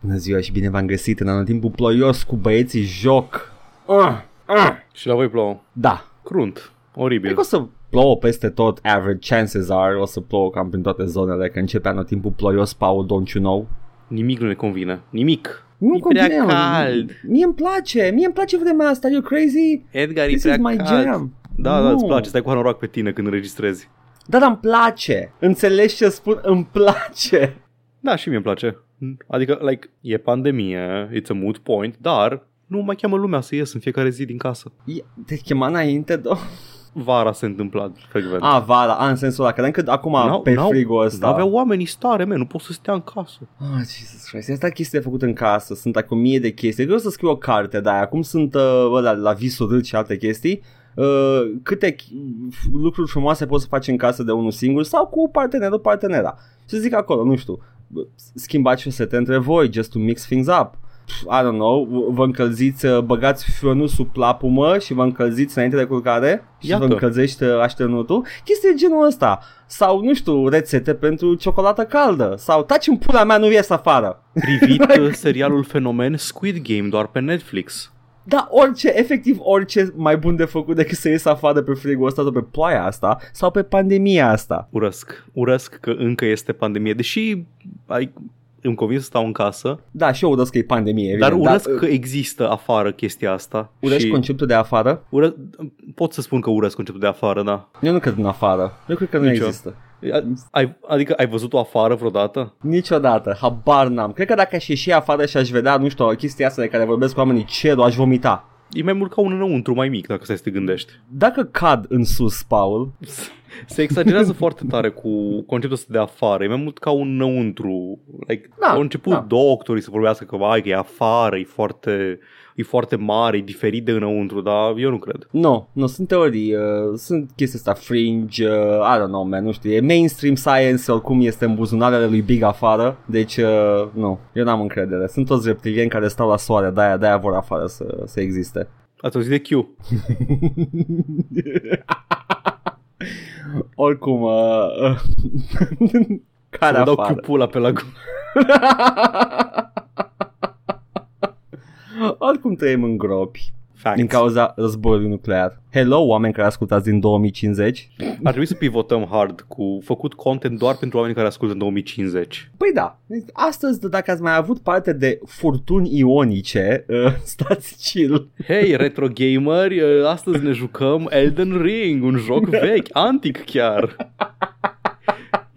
Bună ziua și bine v-am găsit în anotimpul ploios cu băieții joc. Uh, uh. Și la voi plouă. Da, Crunt. Oribil. cred că o să plouă peste tot, average chances are, o să plouă cam prin toate zonele, că începe anotimpul ploios, Paul, don't you know? Nimic nu ne convine. Nimic. Nu E prea convine, mă. cald. Mie îmi place, mie îmi place vremea asta, are you crazy? Edgar This e prea is my cald. jam. Da, da, Nu. îți place. Stai cu hanorac pe tine când înregistrezi. Da, dar îmi place. Înțelegi ce spun? Îmi place. Da, și mie îmi place. Adică, like, e pandemie, it's a moot point, dar nu mai cheamă lumea să ies în fiecare zi din casă. E- Te chema înainte, do? Vara se întâmpla frecvent. A, vara, a, în sensul ăla, credeam că acum N-au- pe n-au- frigul ăsta. N-aveau oamenii stare, man, nu pot să stea în casă. Ah, Jesus Christ, asta chestii de făcut în casă, sunt acum mie de chestii. Vreau să scriu o carte de aia, acum sunt uh, ăla, la visul râd și alte chestii. Uh, câte ch- lucruri frumoase poți să faci în casă de unul singur sau cu partenerul partenera. Și zic acolo, nu știu, schimbați șosete între voi, just to mix things up. Pff, I don't know, vă încălziți, uh, băgați fionul sub plapumă și vă încălziți înainte de culcare și Iată. vă încălzești uh, așternutul. Chestii de genul ăsta. Sau, nu știu, rețete pentru ciocolată caldă. Sau, taci în pula mea, nu ies afară. Privit uh, serialul fenomen Squid Game doar pe Netflix. Da, orice, efectiv orice mai bun de făcut decât să ies afară pe frigul ăsta sau pe ploaia asta sau pe pandemia asta. Urăsc. Urăsc că încă este pandemie. Deși ai, îmi convins să stau în casă, Da, și eu urăsc că e pandemie, dar evident. urăsc da, că există afară chestia asta. Urăști și conceptul de afară? ură... Pot să spun că urăsc conceptul de afară, da. Eu nu cred în afară. Eu cred că nu Nici eu. există. Ai, adică ai văzut-o afară vreodată? Niciodată, habar n-am. Cred că dacă aș ieși afară și aș vedea, nu știu, o chestie asta de care vorbesc cu oamenii cerul, aș vomita. E mai mult ca un înăuntru mai mic, dacă stai să te gândești. Dacă cad în sus, Paul, Se exagerează foarte tare cu conceptul ăsta de afară. E mai mult ca un înăuntru. Like, Da, au început da. doctorii să vorbească că, vai, că e afară, e foarte, e foarte mare, e diferit de înăuntru, dar eu nu cred. Nu, nu, sunt teorii, uh, sunt chestii astea fringe, uh, I don't know, man, nu știu, e mainstream science, oricum este în buzunarele lui Big afară, deci, uh, nu, eu n-am încredere. Sunt toți reptilieni care stau la soare, de-aia, de-aia vor afară să, să existe. Ați auzit de Q? Oricum, uh, uh, care Să dau afară? Q pula pe la gu- Oricum trăim în gropi Facts. din cauza războiului nuclear. Hello, oameni care ascultați din 2050. Ar trebui să pivotăm hard cu făcut content doar pentru oamenii care ascultă în 2050. Păi da, astăzi dacă ați mai avut parte de furtuni ionice, uh, stați chill. Hei, retro gameri, uh, astăzi ne jucăm Elden Ring, un joc vechi, antic chiar.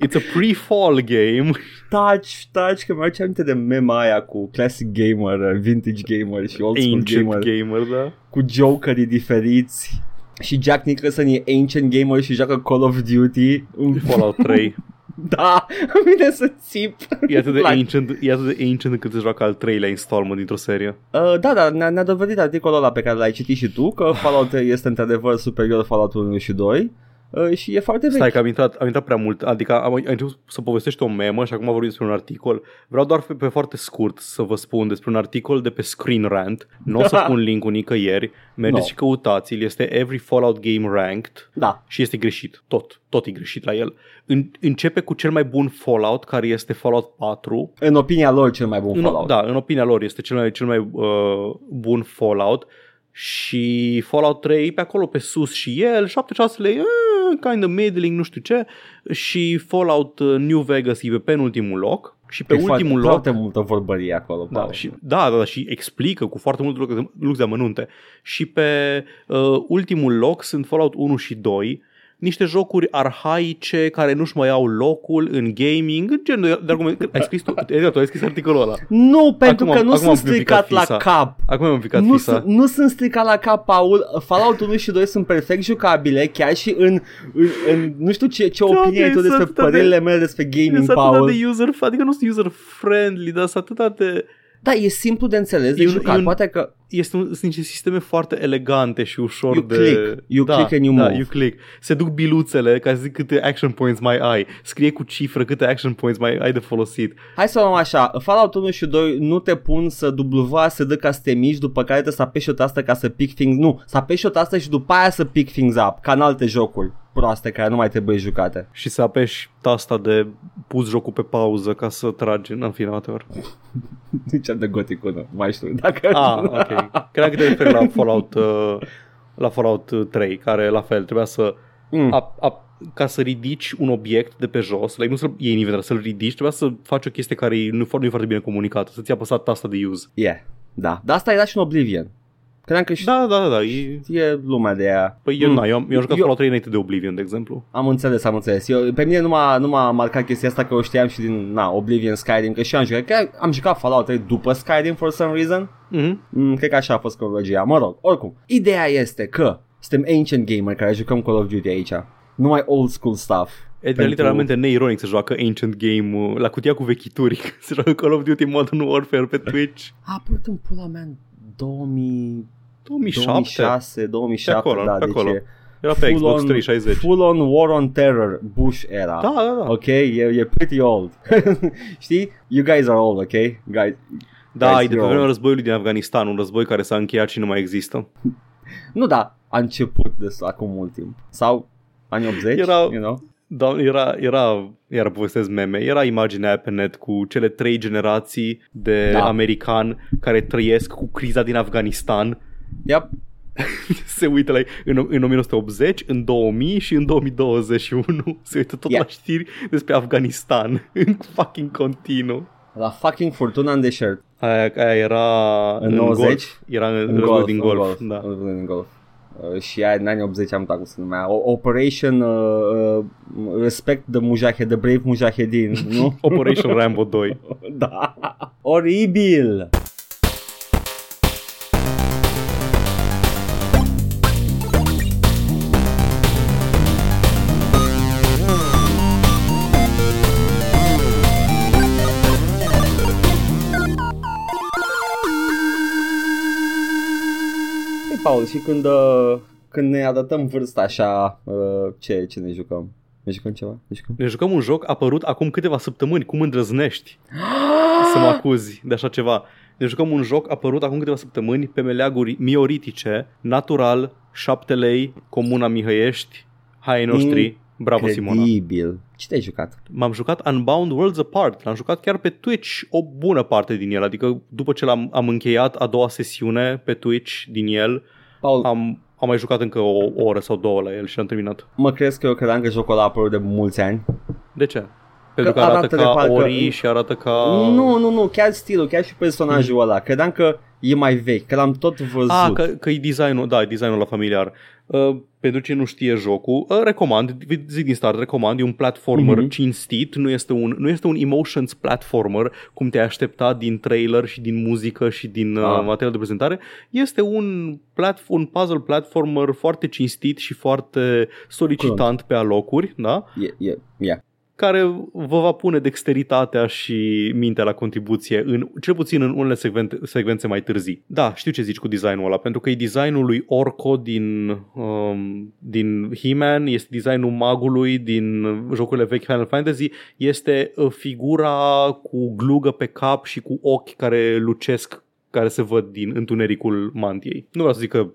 It's a pre-fall game. Taci, taci, că mi-aduce aminte de mema aia cu classic gamer, uh, vintage gamer și old school Ancient gamer, gamer, da? cu jokerii diferiți. Și Jack Nicholson e ancient gamer și joacă Call of Duty. Fallout 3. Da, îmi vine să țip. E atât de Like- ancient, e atât de ancient încât se joacă al treilea installment dintr-o serie. Uh, da, da, ne-a, ne-a dovedit articolul ăla pe care l-ai citit și tu, că Fallout 3 este într-adevăr superior Fallout 1 și 2 uh, și e foarte vechi. Stai că am intrat, am intrat prea mult, adică am, am început să povestești o memă și acum vorbim despre un articol. Vreau doar pe, pe foarte scurt să vă spun despre un articol de pe Screen Rant. Nu o să pun linkul nicăieri, mergeți No. și căutați-l, este Every Fallout Game Ranked Da, și este greșit, tot, tot e greșit la el. În, începe cu cel mai bun Fallout, care este Fallout 4, în opinia lor cel mai bun în, Fallout. da, în opinia lor este cel mai, cel mai uh, bun Fallout și Fallout 3 pe acolo pe sus și el, 7 6 lei, uh, kind of middling, nu știu ce, și Fallout uh, New Vegas e pe penultimul loc și pe E ultimul foarte, loc foarte multă vorbărie acolo. da, Paul. și, da, da, da, și explică cu foarte multe lucruri, lucruri de amănunte. Și pe uh, ultimul loc sunt Fallout 1 și 2, niște jocuri arhaice care nu-și mai au locul în gaming, în genul de argument. Ai scris tu, Edgar, tu ai scris articolul ăla. Nu, pentru Acum că am- nu acum am sunt stricat picat la fisa. cap. Acum am picat Nu fisa. sunt, nu sunt stricat la cap, Paul. Fallout 1 și 2 sunt perfect jucabile, chiar și în, în, în nu știu ce, ce Da, opinie ai tu sunt despre atât de- părerile mele despre gaming, Sunt atât Paul. de user, adică nu sunt user friendly, dar sunt atât de... Da, e simplu de înțeles, de E un- jucat. e un- Poate că Este un, sunt niște sisteme foarte elegante și ușor You de... click, you da, click and you da, move. you click. Se duc biluțele ca să zic câte action points mai ai. Scrie cu cifră câte action points mai ai de folosit. Hai să luăm așa, Fallout 1 și 2 nu te pun să W să dă ca să te miști, după care trebuie să apeși o tastă ca să pick things, nu, să apeși o tastă și după aia să pick things up, ca în alte jocuri. Proaste care nu mai trebuie jucate. Și să apeși tasta de pus jocul pe pauză ca să tragi în afinator. Nici de Gothic 1, mai știu. Dacă... Ah, ok. Cred că te referi la Fallout, uh, la Fallout 3, care la fel trebuia să... Mm. A, a, ca să ridici un obiect de pe jos, like, nu să-l iei în inventar, să-l ridici, trebuia să faci o chestie care nu e foarte, nu e foarte bine comunicată, să-ți apăsat tasta de use. Yeah, da. Dar asta era și în Oblivion. Credeam că și Da, da, da, da. E... e lumea de aia. Păi eu, Mm. na, eu, am- eu am jucat Eu- Fallout 3 înainte de Oblivion, de exemplu. Am înțeles, am înțeles. Eu, pe mine nu m-a, nu m-a marcat chestia asta că o știam și din na, Oblivion, Skyrim, că și eu am jucat. Că am jucat Fallout 3 după Skyrim for some reason. Mm-hmm. Mm, cred că așa a fost cronologia. Mă rog, oricum. Ideea este că suntem ancient gamer care jucăm Call of Duty aici. Nu mai old school stuff. Edgar Pentru- literalmente neironic să joacă Ancient Game uh, la cutia cu vechituri, să joacă Call of Duty Modern Warfare pe Twitch. A apărut în pula mea în 2000, 2007? 2006, 2007, Pe acolo, da, pe deci acolo. e Era pe full Xbox on- 360. Full on War on Terror, Bush era. Da, da, da. Ok, e, e pretty old. Știi? You guys are old, ok? Guys. Da, Guys, e de pe eu- vremea războiului din Afganistan, un război care s-a încheiat și nu mai există. Nu da, a început de acum mult timp. Sau anii 80, Era- you know? Da, era, era, iar povestesc meme, era imaginea pe net cu cele trei generații de Da. americani care trăiesc cu criza din Afganistan. Yep. Se uită la în, în 1980, în 2000 și în 2021. Se uită tot Yeah. la știri despre Afganistan în fucking continuu. La fucking Fortuna în deșert. Aia, aia era În 90? Golf. Era în, În războiul golf, din în golf. golf. Da. În războiul din golf. Uh, și aia în anii 80 am uitat cum se numea. O- Operation uh, uh, Respect the Mujahid, the Brave Mujahedin, nu? Operation Rambo 2. da. Oribil. Paul, și când, uh, când ne adaptăm vârsta așa, uh, ce, ce ne jucăm? Ne jucăm ceva? Ne jucăm? Ne jucăm un joc apărut acum câteva săptămâni. Cum îndrăznești să mă acuzi de așa ceva? Ne jucăm un joc apărut acum câteva săptămâni pe meleaguri mioritice, natural, 7 lei, Comuna Mihăiești, hai noștri, bravo Simona. Incredibil. Ce te-ai jucat? M-am jucat Unbound Worlds Apart, l-am jucat chiar pe Twitch o bună parte din el, adică după ce l-am am încheiat a doua sesiune pe Twitch din el, Paul, am, am mai jucat încă o, o oră sau două la el și l-am terminat. mă crezi că eu credeam că jocul ăla a apărut de mulți ani? De ce? Pentru că, arată arată, de ca parcă- Ori și arată ca... Nu, nu, nu, chiar stilul, chiar și personajul ăla. Credeam că e mai vechi, că l-am tot văzut. Ah, că, că e designul, da, e designul la familiar. Uh, pentru ce nu știe jocul, uh, recomand, zic din start, recomand, e un platformer Mhm. mm-hmm. cinstit, nu este, un, nu este un emotions platformer, cum te-ai aștepta din trailer și din muzică și din uh, Ah. material de prezentare. Este un, plat, un puzzle platformer foarte cinstit și foarte solicitant pe alocuri, da? E, e, yeah. Care vă va pune dexteritatea și mintea la contribuție, în, cel puțin în unele secvente, secvențe mai târzii. Da, știu ce zici cu designul ăla, pentru că e designul lui Orco din, um, din He-Man, este designul magului din jocurile vechi Final Fantasy, este uh, figura cu glugă pe cap și cu ochi care lucesc, care se văd din întunericul mantiei. Nu vreau să zic că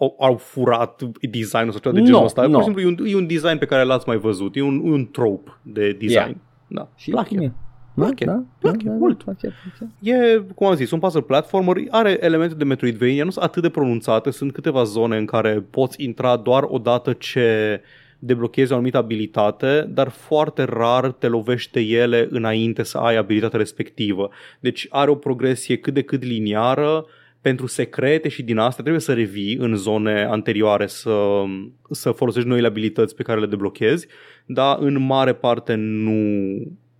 au, au furat designul sau ceva de No, genul ăsta. no. Pur și simplu e un, e un design pe care l-ați mai văzut. E un, e un trope de design. Yeah. Da. Și Plache. cum e? Plache. Da, da, Plache, da, da, mult. plache, plache. E, cum am zis, un puzzle platformer, are elemente de Metroidvania, nu sunt atât de pronunțate, sunt câteva zone în care poți intra doar odată ce deblochezi o anumită abilitate, dar foarte rar te lovești de ele înainte să ai abilitatea respectivă. Deci are o progresie cât de cât liniară, pentru secrete și din astea trebuie să revii în zone anterioare să, să folosești noile abilități pe care le deblochezi, dar în mare parte nu,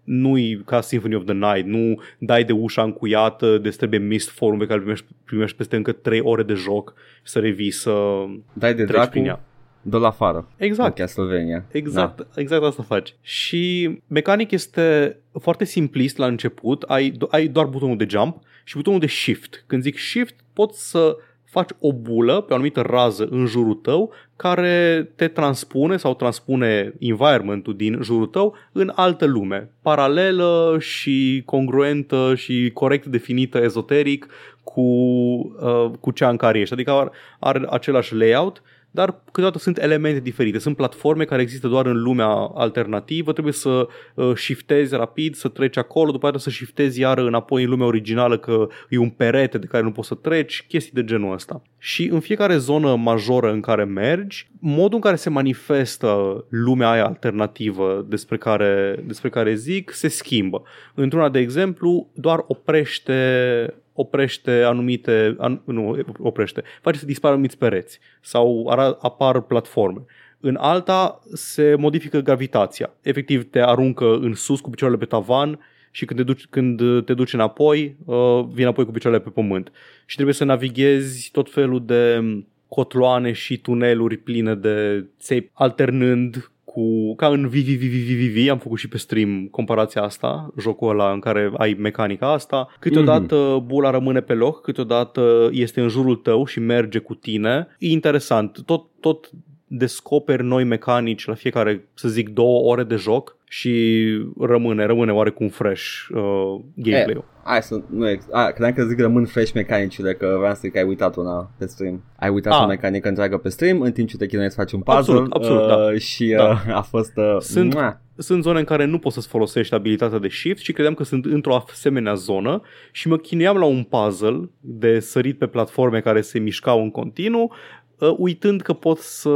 nu-i ca Symphony of the Night, nu dai de ușa încuiată, de trebuie Mist Forum pe care îl primești, primești peste încă 3 ore de joc și să revii să Dai de treci dracu, prin ea. De la afară. Exact. În Castlevania. Exact, da. exact asta faci. Și mecanic este foarte simplist la început, ai, do- ai doar butonul de jump și butonul de shift. Când zic shift, poți să faci o bulă pe o anumită rază în jurul tău care te transpune sau transpune environmentul din jurul tău în altă lume, paralelă și congruentă și corect definită ezoteric cu, uh, cu cea în care ești. Adică are, are același layout, dar câteodată sunt elemente diferite. Sunt platforme care există doar în lumea alternativă, trebuie să uh, shiftezi rapid, să treci acolo, după aceea să shiftezi iar înapoi în lumea originală că e un perete de care nu poți să treci, chestii de genul ăsta. Și în fiecare zonă majoră în care mergi, modul în care se manifestă lumea aia alternativă despre care, despre care zic se schimbă. Într-una, de exemplu, doar oprește oprește anumite, an, nu oprește, face să dispară anumiți pereți sau ara, apar platforme. În alta se modifică gravitația. Efectiv te aruncă în sus cu picioarele pe tavan și când te duci, când te duci înapoi, uh, vine apoi cu picioarele pe pământ. Și trebuie să navighezi tot felul de cotloane și tuneluri pline de țepi, alternând cu, ca în VVVVVV, am făcut și pe stream comparația asta, jocul ăla în care ai mecanica asta. Câteodată mm-hmm. bula rămâne pe loc, câteodată este în jurul tău și merge cu tine. E interesant, tot, tot descoperi noi mecanici la fiecare, să zic, două ore de joc și rămâne, rămâne oarecum fresh uh, gameplay-ul. E, hai să, nu, a, credeam că zic rămân fresh mecanicile, că vreau să zic că ai uitat una pe stream. Ai uitat a. o mecanică întreagă pe stream în timp ce te chinuiești să faci un puzzle. Absolut, absolut, da. uh, da. Și uh, da. a fost... Uh, Sunt, sunt zone în care nu poți să-ți folosești abilitatea de shift și credeam că sunt într-o asemenea zonă și mă chinuiam la un puzzle de sărit pe platforme care se mișcau în continuu uh, uitând că pot să,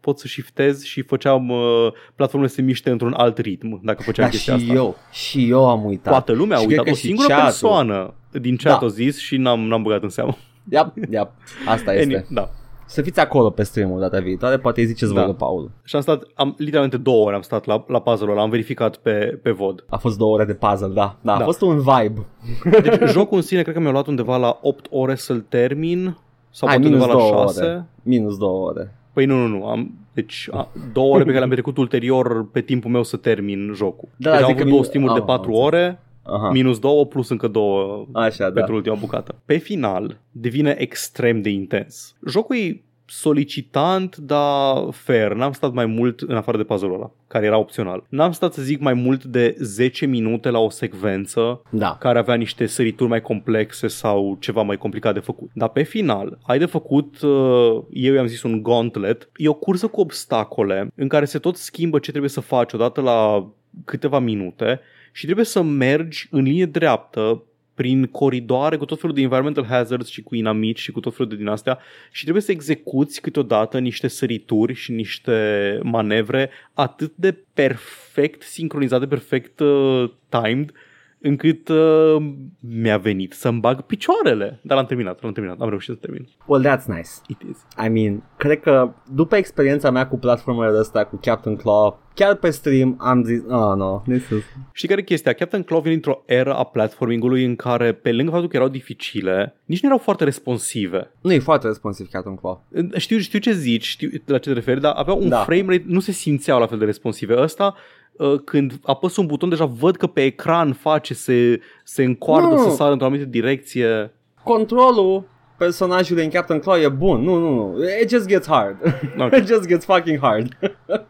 pot să shiftez și făceam uh, platformele să se miște într-un alt ritm, dacă făceam da, chestia și asta. eu, și eu am uitat. Toată lumea a uitat, o singură chat persoană din chat da. a zis și n-am, n-am băgat în seamă. Yep, yep. Asta este. Any, da. Să fiți acolo pe stream-ul data viitoare, poate îi ziceți da. vă Paul. Și am stat, am, literalmente două ore am stat la, la puzzle-ul ăla, am verificat pe, pe VOD. A fost două ore de puzzle, da. Da, da. a fost un vibe. Deci jocul în sine cred că mi-a luat undeva la 8 ore să-l termin sau Hai, poate undeva la 6. Ore. Minus două ore. Păi nu, nu, nu. Am, deci a, două ore pe care le-am petrecut ulterior pe timpul meu să termin jocul. Da, deci am avut două stimuri de patru ore, Aha. minus două plus încă două Așa, pentru da. ultima bucată. Pe final devine extrem de intens. Jocul e solicitant, dar fair. N-am stat mai mult în afară de puzzle-ul ăla, care era opțional. N-am stat să zic mai mult de 10 minute la o secvență da. care avea niște sărituri mai complexe sau ceva mai complicat de făcut. Dar pe final, ai de făcut, uh, eu i-am zis un gauntlet, e o cursă cu obstacole în care se tot schimbă ce trebuie să faci odată la câteva minute și trebuie să mergi în linie dreaptă prin coridoare cu tot felul de environmental hazards și cu inamici și cu tot felul de din astea și trebuie să execuți câteodată niște sărituri și niște manevre atât de perfect sincronizate, perfect uh, timed, încât uh, mi-a venit să-mi bag picioarele. Dar l-am terminat, l-am terminat, am reușit să termin. Well, that's nice. It is. I mean, cred că după experiența mea cu platformele astea, cu Captain Claw, chiar pe stream am zis, oh, no, this is... Știi care e chestia? Captain Claw vine într-o era a platformingului în care, pe lângă faptul că erau dificile, nici nu erau foarte responsive. Nu e foarte responsiv Captain Claw. Știu, știu ce zici, știu la ce te referi, dar avea un da. frame rate, nu se simțeau la fel de responsive. Ăsta Uh, când apăs un buton, deja văd că pe ecran face, se, se încoardă, nu. să sară într-o anumită direcție. Controlul personajului în Captain Claw e bun. Nu, nu, nu. It just gets hard. Okay. It just gets fucking hard.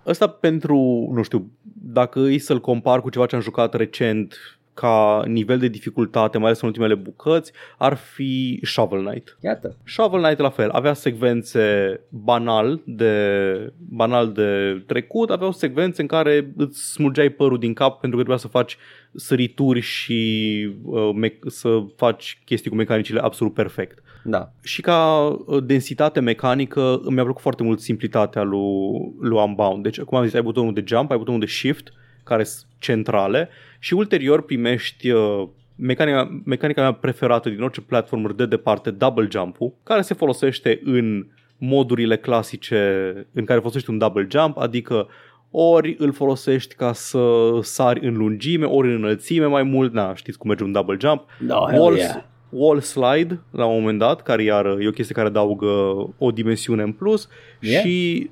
Asta pentru, nu știu, dacă îi să-l compar cu ceva ce am jucat recent, ca nivel de dificultate, mai ales în ultimele bucăți, ar fi Shovel Knight. Iată. Shovel Knight la fel, avea secvențe banal de, banal de trecut, aveau secvențe în care îți smulgeai părul din cap pentru că trebuia să faci sărituri și uh, me- să faci chestii cu mecanicile absolut perfect. Da. Și ca uh, densitate mecanică mi-a plăcut foarte mult simplitatea lui, lui Unbound. Deci, cum am zis, ai butonul de jump, ai butonul de shift, care sunt centrale și ulterior primești uh, mecanica, mecanica mea preferată din orice platformer de departe, double jump-ul, care se folosește în modurile clasice în care folosești un double jump, adică ori îl folosești ca să sari în lungime, ori în înălțime mai mult, na, știți cum merge un double jump. No, wall, yeah. Wall slide la un moment dat, care iar e o chestie care adaugă o dimensiune în plus yeah. și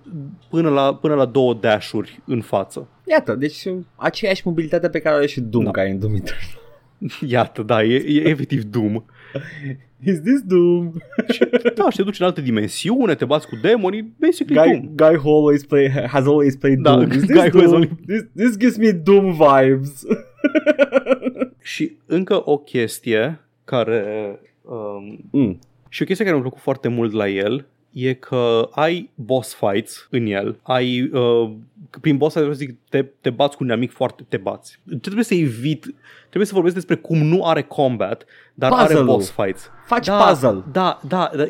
până la, până la două dash-uri în față. Iată, deci aceeași mobilitate pe care o are și Doom da. ca în Doom Iată, da, e, e efectiv Doom. Is this Doom? și, da, și te duci în altă dimensiune, te bați cu demonii, basically guy, Doom. Guy who always play, has always played da, Doom. Is this, guy Doom? Only... This, this gives me Doom vibes. și încă o chestie care... Um, mm. Și o chestie care mi-a plăcut foarte mult la el e că ai boss fights în el, ai uh, prin boss fights zic, te, te bați cu un amic foarte, te bați. Ce trebuie să evit, trebuie să vorbesc despre cum nu are combat, dar are Puzzle-ul. boss fights. Faci da, puzzle. Da, da, da,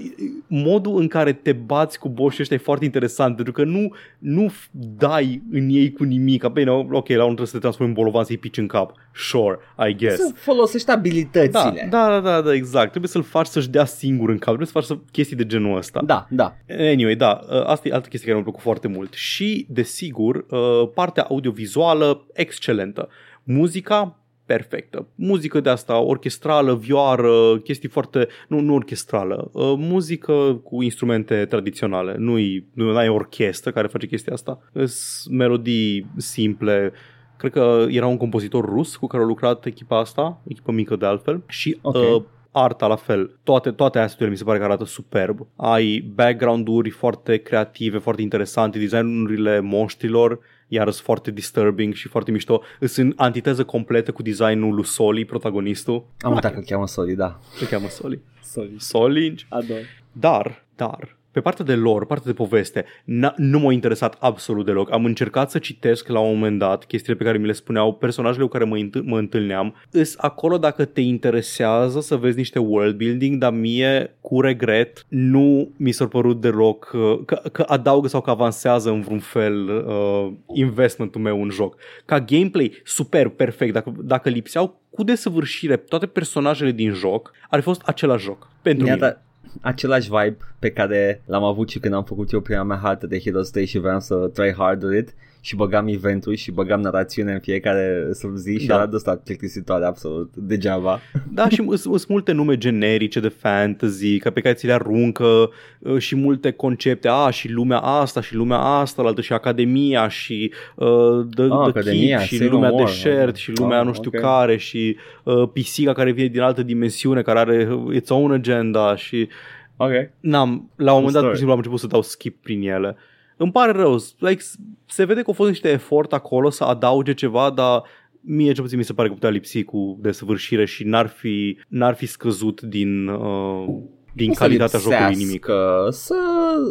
modul în care te bați cu boss ăștia e foarte interesant, pentru că nu, nu f- dai în ei cu nimic. Bine, ok, la un trebuie să te transformi în bolovan să-i pici în cap. Sure, I guess. Să folosești Da, abilitățile. da, da, da, da, exact. Trebuie să-l faci să-și dea singur în cap. Trebuie să faci să- chestii de genul ăsta. da, da. Anyway, da, uh, asta e altă chestie care mi-a plăcut foarte mult. Și, desigur, uh, partea audiovizuală excelentă. Muzica perfectă. Muzică de asta orchestrală, vioară, chestii foarte... Nu, nu orchestrală. uh, Muzică cu instrumente tradiționale. Nu-i, nu ai orchestră care face chestia asta. Sunt melodii simple. Cred că era un compozitor rus cu care a lucrat echipa asta, echipă mică de altfel. Și Ok. uh, arta la fel. Toate, toate astea mi se pare că arată superb. Ai background-uri foarte creative, foarte interesante, designurile monștrilor iar sunt foarte disturbing și foarte mișto. Sunt în antiteză completă cu designul lui Soli, protagonistul. Am uitat că îl cheamă Soli, da. Se cheamă Soli. Soli. Soli. Ador. Dar, dar, pe partea de lore, partea de poveste, n- nu m-a interesat absolut deloc. Am încercat să citesc la un moment dat chestiile pe care mi le spuneau personajele cu care mă, înt- mă întâlneam. Îs acolo dacă te interesează să vezi niște world building, dar mie, cu regret, nu mi s-a părut deloc uh, că, că adaugă sau că avansează în vreun fel uh, investmentul meu în joc. Ca gameplay, super, perfect. Dacă, dacă lipseau cu desăvârșire toate personajele din joc, ar fi fost același joc. Pentru Mi-a mine. Dat același vibe pe care l-am avut și când am făcut eu prima mea hartă de Heroes 3 și vreau să try hard it și băgam eventuri și băgam narațiune în fiecare zi și Da. era de asta plictisitoare absolut degeaba. Da, și sunt multe nume generice de fantasy ca pe care ți le aruncă uh, și multe concepte, a, și lumea asta și lumea asta, la altă și Academia și uh, The, Ah, the Academia, Keep și Say No lumea More. deșert și lumea Ah, nu știu ok. care și uh, pisica care vine din altă dimensiune, care are uh, its own agenda și Ok. n-am, la un moment dat story. pur și simplu am început să dau skip prin ele. Îmi pare rău, like, se vede că au fost niște efort acolo să adauge ceva, dar mie ce puțin mi se pare că putea lipsi cu desăvârșire și n-ar fi, n-ar fi scăzut din, uh, din Nu să calitatea jocului nimic. lipsească, Să,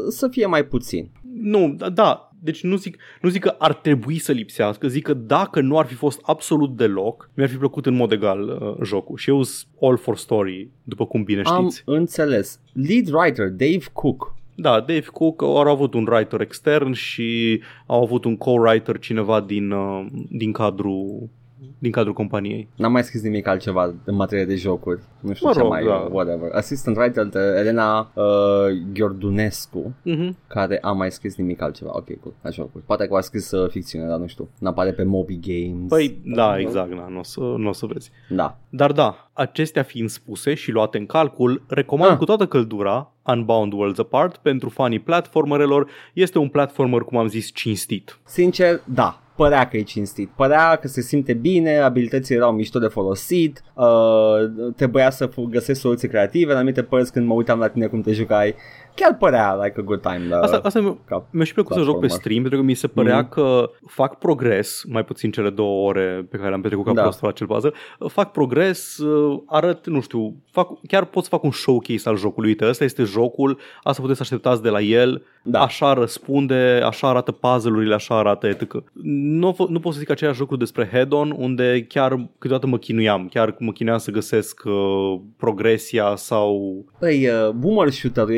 să fie mai puțin. Nu, da, da, deci nu zic, nu zic că ar trebui să lipsească, zic că dacă nu ar fi fost absolut deloc, mi-ar fi plăcut în mod egal uh, jocul. Și eu sunt all for story, după cum bine știți. Am înțeles. Lead writer Dave Cook. Da, Dave Cook au avut un writer extern și au avut un co-writer cineva din, uh, din cadrul din cadrul companiei. N-am mai scris nimic altceva în materie de jocuri. Nu știu Mă ce rog, mai, da. whatever. Assistant writer de Elena uh, Gheordunescu, Mm-hmm. care a mai scris nimic altceva. Ok, cool, la jocuri. Poate că a scris uh, ficțiune, dar nu știu. N-apare pe Moby Games. Păi, da, exact, da, nu o să, n-o să vezi. Da. Dar da, acestea fiind spuse și luate în calcul, recomand Ah. cu toată căldura Unbound Worlds Apart pentru fanii platformerelor. Este un platformer, cum am zis, cinstit. Sincer, da. Părea că e cinstit, părea că se simte bine, abilitățile erau mișto de folosit, uh, trebuia să f- găsesc soluții creative în anumite părți când mă uitam la tine cum te jucai. Chiar părea like a good time. La, Asta, asta mi- ca mi-a și plăcut să joc pe platformer. stream pentru că mi se părea Mhm. că fac progres, mai puțin cele două ore pe care le-am petrecut ca Da. prost la acel puzzle, fac progres, uh, arăt, nu știu, fac, chiar pot să fac un showcase al jocului. Uite, ăsta este jocul, asta puteți să așteptați de la el, Da. așa răspunde, așa arată puzzle-urile, așa arată etc. Nu, f- nu pot să zic același lucru despre Head-On, unde chiar câteodată mă chinuiam, chiar mă chinuiam să găsesc uh, progresia sau Păi, uh, boomer shooter e o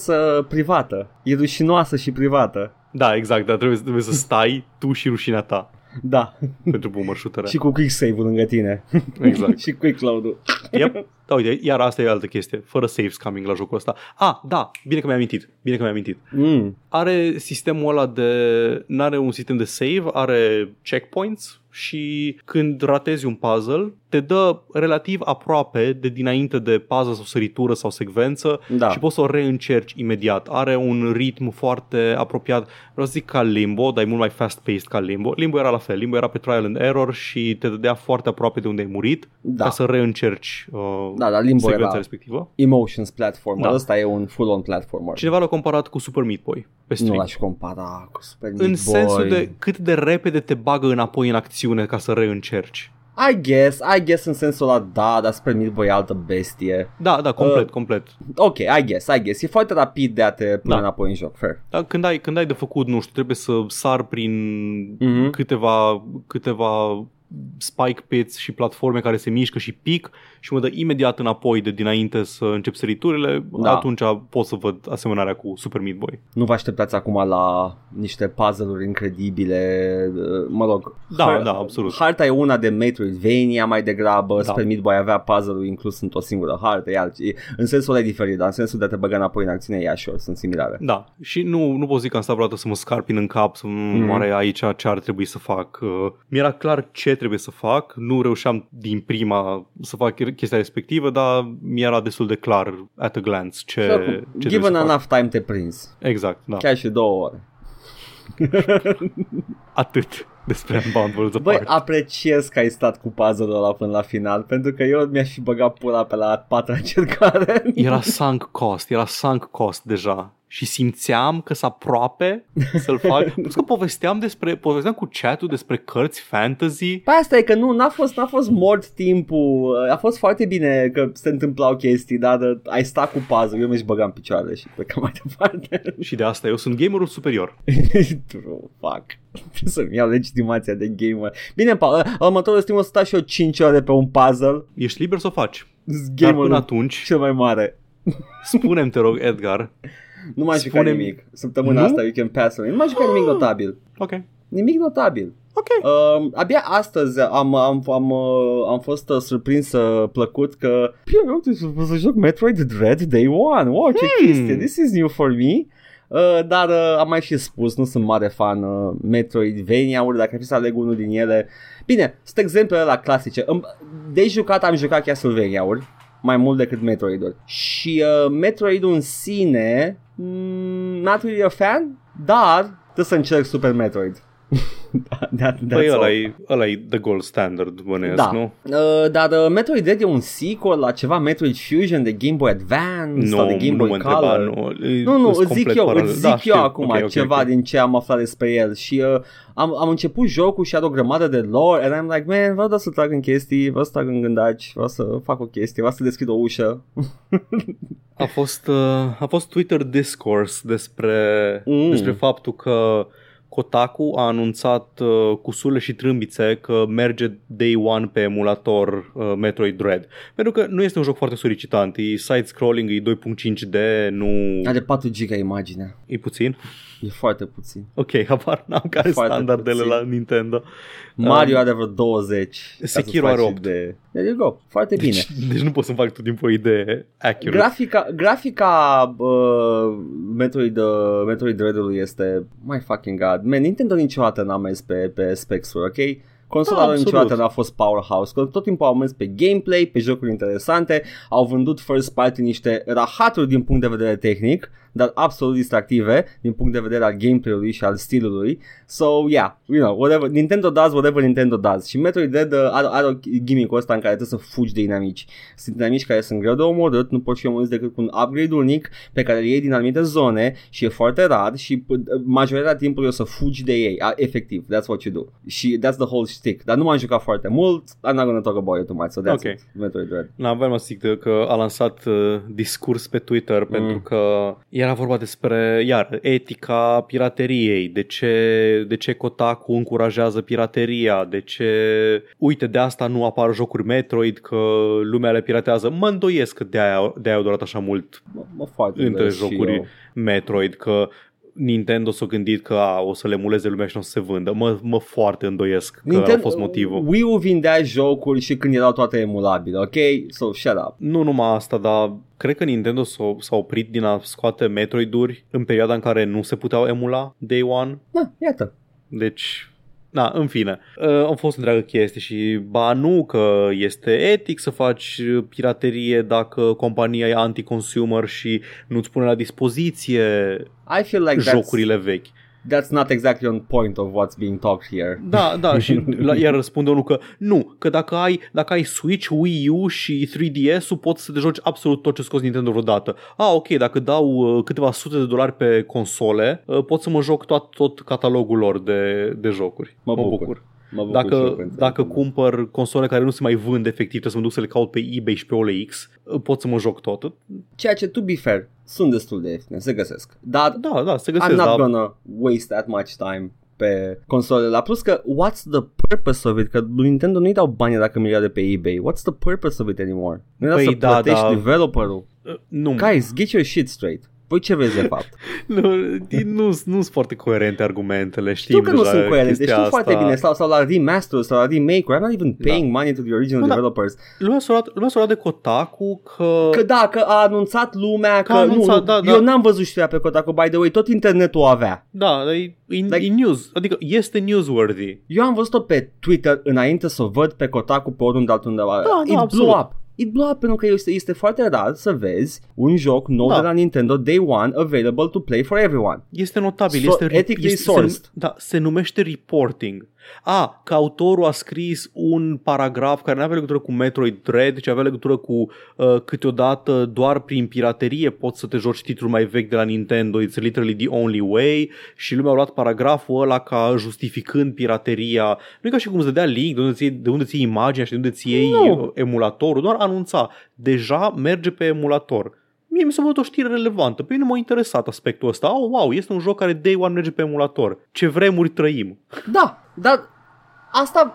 experiență privată. E rușinoasă și privată. Da, exact, dar trebuie, trebuie să stai tu și rușinea ta Da. pentru boomer shooter. și cu quick save-ul lângă tine. Exact. și quick load-ul. Yep. Da, uite, iar asta e altă chestie, fără saves coming la jocul ăsta. Ah, da, bine că mi-am amintit, bine că mi-am amintit. Mm. Are sistemul ăla de, n-are un sistem de save, are checkpoints și când ratezi un puzzle, te dă relativ aproape de dinainte de puzzle sau săritură sau secvență Da. și poți să o reîncerci imediat. Are un ritm foarte apropiat, vreau să zic ca Limbo, dar e mult mai fast-paced ca Limbo. Limbo era la fel, Limbo era pe trial and error și te dădea foarte aproape de unde ai murit Da. ca să reîncerci uh, Da, dar Limbo secvența era respectivă. Emotions platformer. Da. Ăsta e un full-on platformer. Cineva l-a comparat cu Super Meat Boy pe stream. Nu l-aș compara cu Super în Meat Boy. sensul de cât de repede te bagă înapoi în acțiune ca să reîncerci. I guess, I guess în sensul ăla, da, dar să permit băi altă bestie. Da, da, complet, uh, complet. Ok, I guess, I guess. E foarte rapid de a te pune Da. înapoi în joc, fair. Dar când ai, când ai de făcut, nu știu, trebuie să sar prin Mhm. câteva, câteva spike pits și platforme care se mișcă și pic și mă dă imediat înapoi de dinainte să încep săriturile, Da. atunci pot să văd asemănarea cu Super Meat Boy. Nu vă așteptați acum la niște puzzle-uri incredibile, uh, mă rog. Da, har- da, absolut. Harta e una de Metroidvania mai degrabă, Da. Super Meat Boy avea puzzle-ul inclus într-o singură hartă, e alt, e, în sensul ăla e diferit, dar în sensul de a te băga înapoi în acțiune, e sure, sunt similare. Da, și nu, nu pot zic că am stat vreodată să mă scarpin în cap, să mm. Mhm. oare aici ce ar trebui să fac. Uh, Mi-era clar ce trebuie să fac, nu reușeam din prima să fac chestia respectivă, dar mi-era destul de clar at a glance ce, Și ce oricum, trebuie given să fac. enough time te prins. Exact, da. Chiar și două ore. Atât despre Unbound Worlds Băi, Apart. apreciez că ai stat cu puzzle-ul ăla până la final, pentru că eu mi-aș fi băgat pula pe la a patra încercare. Era sunk cost, era sunk cost deja. Și simțeam că s aproape să-l fac. Plus că povesteam despre, povesteam cu chat-ul despre cărți fantasy. Păi asta e că nu, n-a fost, n-a fost mort timpul, a fost foarte bine că se întâmplau chestii, dar uh, ai stat cu puzzle, eu mi-aș băga în picioare și plecam mai departe. Și de asta eu sunt gamerul superior. True, fuck. Trebuie să-mi iau legitimația de gamer. Bine, pa, uh, următorul stream o să stau și eu 5 ore pe un puzzle. Ești liber să o faci. Sunt Dar până Gamerul atunci, cel mai mare. spune-mi, te rog, Edgar. Nu mai jucat Spune-mi- nimic. Săptămâna Nu? asta, you can pass away. Nu mai jucat nimic notabil. Ok. Nimic notabil. Ok. Uh, abia astăzi am, am, am, uh, am fost uh, surprins uh, plăcut că "Bine, uite, să, să joc Metroid Dread Day One. Wow, ce Hmm. chestie. This is new for me. Uh, dar uh, am mai și spus, nu sunt mare fan uh, Metroidvania-uri, dacă ar fi să aleg unul din ele. Bine, sunt exemplele la clasice. Îmi- De jucat am jucat Castlevania-uri, mai mult decât Metroid-uri. Și uh, Metroid-ul în sine, mm, not really a fan, dar trebuie să încerc Super Metroid. That, that's Păi all. ăla e, ăla e the gold standard, bănuiesc, Da, nu? uh, dar uh, Metroid Dread e un sequel la ceva Metroid Fusion de Game Boy Advance sau de Nu, Game nu Boy mă întreba, Color. nu. Nu, nu, Îs îți zic complet eu, paralel. îți zic Da, eu știu. acum Ok, ok, ceva ok. din ce am aflat despre el și uh, am, am început jocul și are o grămadă de lore and I'm like, man, vreau doar să trag în chestii, vreau să trag în gândaci, vreau să fac o chestie, vreau să deschid o ușă. A fost, uh, a fost Twitter discourse despre, Mm. despre faptul că Kotaku a anunțat uh, cu sule și trâmbițe că merge day one pe emulator uh, Metroid Dread. Pentru că nu este un joc foarte solicitant, e side-scrolling, e 2.5D, nu... Are 4 giga imagine, E puțin? E foarte puțin. Ok, apar n-am care Foarte standardele puțin. la Nintendo. Mario Um, are vreo 20. ca să Sekiro faci are 8. De... There you go, foarte bine. Deci, deci nu pot să-mi fac tot timpul o idee accurate. Grafica, grafica uh, Metroid, uh, Metroid Dread-ului este My fucking god Man, Nintendo niciodată n-a mers pe, pe specs-uri, ok? Consola Da, lor absolut. niciodată n-a fost powerhouse că Tot timpul au mers pe gameplay, pe jocuri interesante Au vândut first party niște rahaturi din punct de vedere tehnic Dar absolut distractive din punct de vedere al gameplay-ului și al stilului So yeah, you know, whatever, Nintendo does whatever Nintendo does Și Metroid Dread uh, are, are o gimmick ăsta în care trebuie să fugi de inamici Sunt inamici care sunt greu de omorât, nu poți fi omorâți decât cu un upgrade unic pe care îl iei din anumite zone și e foarte rar și p- majoritatea timpului o să fugi de ei, A, efectiv, that's what you do. Și that's the whole stick. Dar nu m-am jucat foarte mult, I'm not gonna talk about it too much, so that's Ok. it, Metroid Dread. Nu, aveam să zic de- că a lansat uh, discurs pe Twitter mm. pentru că era vorba despre, iar, etica pirateriei, de ce, de ce Kotaku încurajează pirateria, de ce, uite, de asta nu apar jocuri Metroid, că lumea le piratează. Mă îndoiesc că de-aia, de-aia au durat așa mult Mă, mă foarte între îndoiesc și jocuri eu. Metroid, că Nintendo s-a gândit că a, o să le emuleze lumea și nu o să se vândă. Mă, mă foarte îndoiesc că a fost motivul. Wii-ul vindea jocuri și când erau toate emulabile, ok? So shut up. Nu numai asta, dar cred că Nintendo s-a, s-a oprit din a scoate Metroid-uri în perioada în care nu se puteau emula Day One. Da, iată. Deci, na, în fine, uh, a fost o întreagă chestie și ba nu că este etic să faci piraterie dacă compania e anti-consumer și nu-ți pune la dispoziție I feel like that's, jocurile vechi. That's not exactly on point of what's being talked here. Da, da, și la, iar răspunde unul că nu, că dacă ai, dacă ai Switch, Wii U și 3DS-ul poți să te joci absolut tot ce scoți Nintendo vreodată. Ah, ok, dacă dau uh, câteva sute de dolari pe console, uh, pot să mă joc tot, tot catalogul lor de, de jocuri. Mă bucur. Mă bucur și eu Dacă, pentru dacă Nintendo. cumpăr console care nu se mai vând efectiv, trebuie să mă duc să le caut pe eBay și pe OLX, pot să mă joc tot. Ceea ce, to be fair, sunt destul de ieftine, se găsesc. Dar Da, da, se I'm găsesc, not dar gonna waste that much time pe console. La plus că, what's the purpose of it? Că lui Nintendo nu-i dau bani dacă miliarde pe eBay. What's the purpose of it anymore? Nu era Păi să da, plătești da. developerul. nu, Guys, get your shit straight. Voi ce vezi de fapt? nu, nu, nu sunt foarte coerente argumentele, știm Știu că nu deja sunt coerente, chestia știu asta. foarte bine. Sau, sau la remaster sau la remake I'm not even paying money to the original Nu, da. developers. Lumea s-a luat, lumea s-a luat de Kotaku că... Că da, că a anunțat lumea că, a nu, anunțat, nu, da, da. eu n-am văzut știrea pe Kotaku, by the way, tot internetul o avea. Da, dar e, e, Like- e news, adică este newsworthy. Eu am văzut-o pe Twitter înainte să o văd pe Kotaku pe oriunde altundeva. Da, It da, blew absolut. up. It blew up pentru că este, este foarte rar să vezi un joc nou Da. de la Nintendo Day One available to play for everyone. Este notabil, So- este, re- ethically este se, sourced. nume- da, se numește reporting. A, că autorul a scris un paragraf care nu avea legătură cu Metroid Dread, ci avea legătură cu uh, câteodată doar prin piraterie poți să te joci titluri mai vechi de la Nintendo, it's literally the only way și lumea a luat paragraful ăla ca justificând pirateria. Nu e ca și cum îți dădea link de unde ți iei, de unde ți iei imaginea și de unde ți iei Nu. uh, emulatorul, doar anunța. Deja merge pe emulator. Mie mi s-a părut o știre relevantă. Pe mine m-a interesat aspectul ăsta. Oh, wow, este un joc care day one merge pe emulator. Ce vremuri trăim. Da, dar asta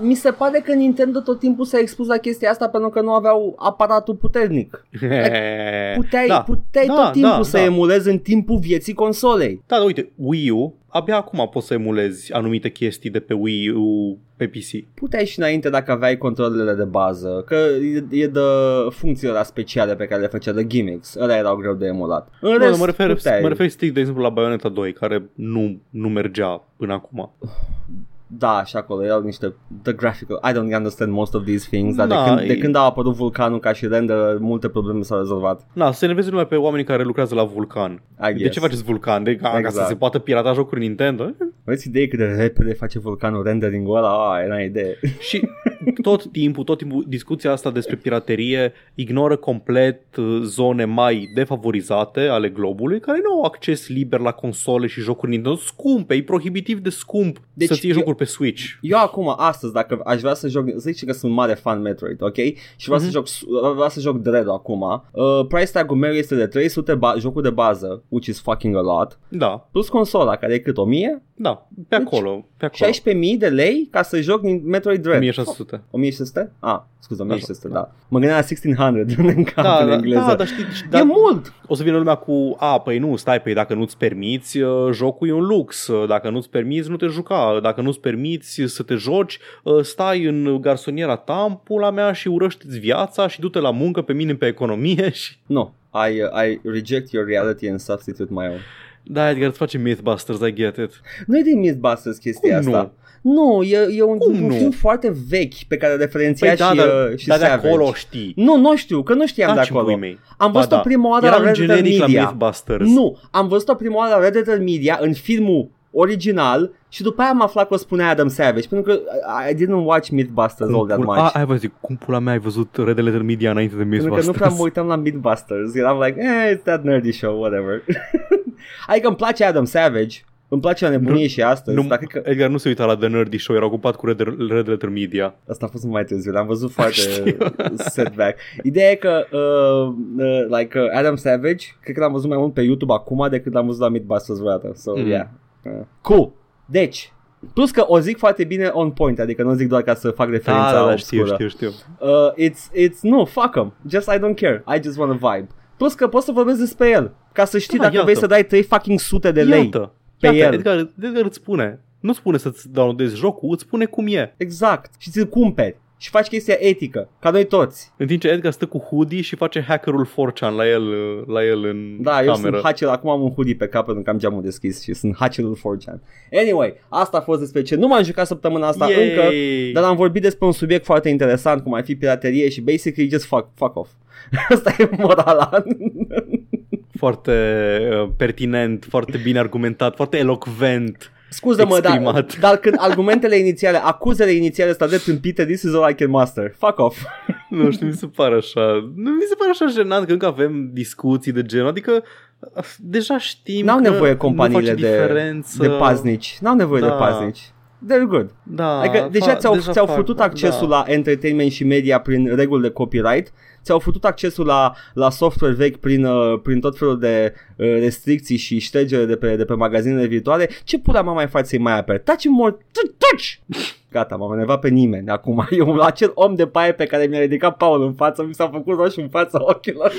mi se pare că Nintendo tot timpul s-a expus la chestia asta pentru că nu aveau aparatul puternic. Puteai, da, puteai da, tot timpul da, să da. emulezi în timpul vieții consolei. Da, dar uite, Wii U, abia acum poți să emulezi anumite chestii de pe Wii U pe PC. Puteai și înainte dacă aveai controlele de bază, că e, e de funcțiile alea speciale pe care le făcea de gimmicks. Ăla erau greu de emulat. În Nu, rest, mă refer, puteai. mă refer strict, de exemplu, la Bayonetta 2, care nu, nu mergea până acum. Da, și acolo erau niște The graphical I don't understand most of these things Dar Da, de, când, de e- când a apărut vulcanul ca și render Multe probleme s-au rezolvat Na, să ne vezi numai pe oamenii care lucrează la Vulcan. I De guess. ce faceți Vulcan? De, ca, ca să Exact. se poată pirata jocuri Nintendo? Aveți idee cât de repede face vulcanul rendering-ul ăla? Ah, era idee Și tot timpul, tot timpul discuția asta despre piraterie ignoră complet uh, zone mai defavorizate ale globului care nu au acces liber la console și jocuri Nintendo scumpe, e prohibitiv de scump Deci să ții eu- jocuri pe Switch. Eu acum, astăzi, dacă aș vrea să joc Să zice că sunt mare fan Metroid, ok? Și vreau, Mhm. să, joc, vreau să joc Dread acum uh, Price tag-ul meu este de 300 ba- jocul de bază Which is fucking a lot Da, Plus consola, care e cât? 1000? Da, pe Deci, acolo, pe acolo. 16.000 de lei ca să joc Metroid Dread 1600. 1600? Ah, scuze, 1600, Așa, da. Mă gândeam la 1600 în cap Da, în da, engleză. da, dar știi, E da, mult! o să vină lumea cu, a, păi nu, stai, păi dacă nu-ți permiți, uh, jocul e un lux, Uh, dacă nu-ți permiți, nu te juca, dacă nu-ți permiți să te joci, uh, stai în garsoniera ta, în pula mea și urăște-ți viața și du-te la muncă pe mine pe economie și... No, I, uh, I reject your reality and substitute my own. Da, Edgar, îți face Mythbusters, I get it. Nu e din Mythbusters chestia Cum asta. Nu, e, e un, Cum un nu? film foarte vechi pe care referenția Păi da, și, dar, uh, și dar de Savage. acolo știi. Nu, nu știu, că nu știam de Taci, acolo. pui mei. Am Ba văzut-o da. prima oară Era la un Red Letter generic la Media. Mythbusters. Nu, am văzut-o prima oară la Red Letter Media în filmul original și după aia am aflat că o spunea Adam Savage pentru că I, I didn't watch Mythbusters all that Cum, much. a, ai văzut, cum pula mea ai văzut Red Letter Media înainte de Pentru că Mythbusters? nu prea mă uitam la Mythbusters. Eram like, eh, it's that nerdy show, whatever. adică îmi place Adam Savage, îmi place la nebunie Nu- și astăzi, nu, dar cred că Edgar nu se uita la The Nerdy Show, era ocupat cu Red, Red Letter Media. asta a fost mai târziu, l-am văzut foarte Știu. setback. Ideea e că uh, uh, like uh, Adam Savage, cred că l-am văzut mai mult pe YouTube acum decât l-am văzut la Mythbusters vreodată. So, Mm. yeah. Uh. Cool. Deci, plus că o zic foarte bine on point, adică nu o zic doar ca să fac referința Da, da, da, știu, obscură. știu, știu. Uh, it's, it's, no, fuck them. Just I don't care. I just want a vibe. Plus că poți să vorbesc despre el. Ca să știi Da, dacă iată. vrei să dai 3 fucking sute de lei. Iată, pe iată, el. Edgar, Edgar îți spune. Nu spune să-ți downloadezi jocul, îți spune cum e. Exact. Și ți-l cumperi. Și faci chestia etică. Ca noi toți. În timp ce Edgar stă cu hoodie și face hackerul 4chan la el, la el în Da, eu cameră. sunt hacker. Acum am un hoodie pe cap pentru că am geamul deschis și sunt hackerul 4chan. Anyway, asta a fost despre ce nu m-am jucat săptămâna asta Yay! încă. Dar am vorbit despre un subiect foarte interesant cum ar fi piraterie și basically just fuck, fuck off. Asta e morala. Foarte uh, pertinent, foarte bine argumentat, foarte elocvent. Scuză-mă, dar, Exprimat. dar când argumentele inițiale, acuzele inițiale stau de tâmpite, this is all I can master. Fuck off. Nu știu, mi se pare așa. Nu mi se pare așa jenant că încă avem discuții de genul. Adică deja știm N-au că nevoie nu companiile face de, diferență. de paznici. N-au nevoie Da. de paznici. They're good. Da, Adică deja fa- ți-au, deja ți-au fac, făcut accesul da. la entertainment și media prin reguli de copyright, ți-au făcut accesul la, la software vechi prin, uh, prin tot felul de uh, restricții și ștergere de pe, de pe magazinele virtuale. Ce pula mea mai faci să-i mai aperi? Taci more, touch! Gata, m-am enervat pe nimeni acum. Eu acel om de paie pe care mi-a ridicat Paul în față, mi s-a făcut roșu în fața ochilor.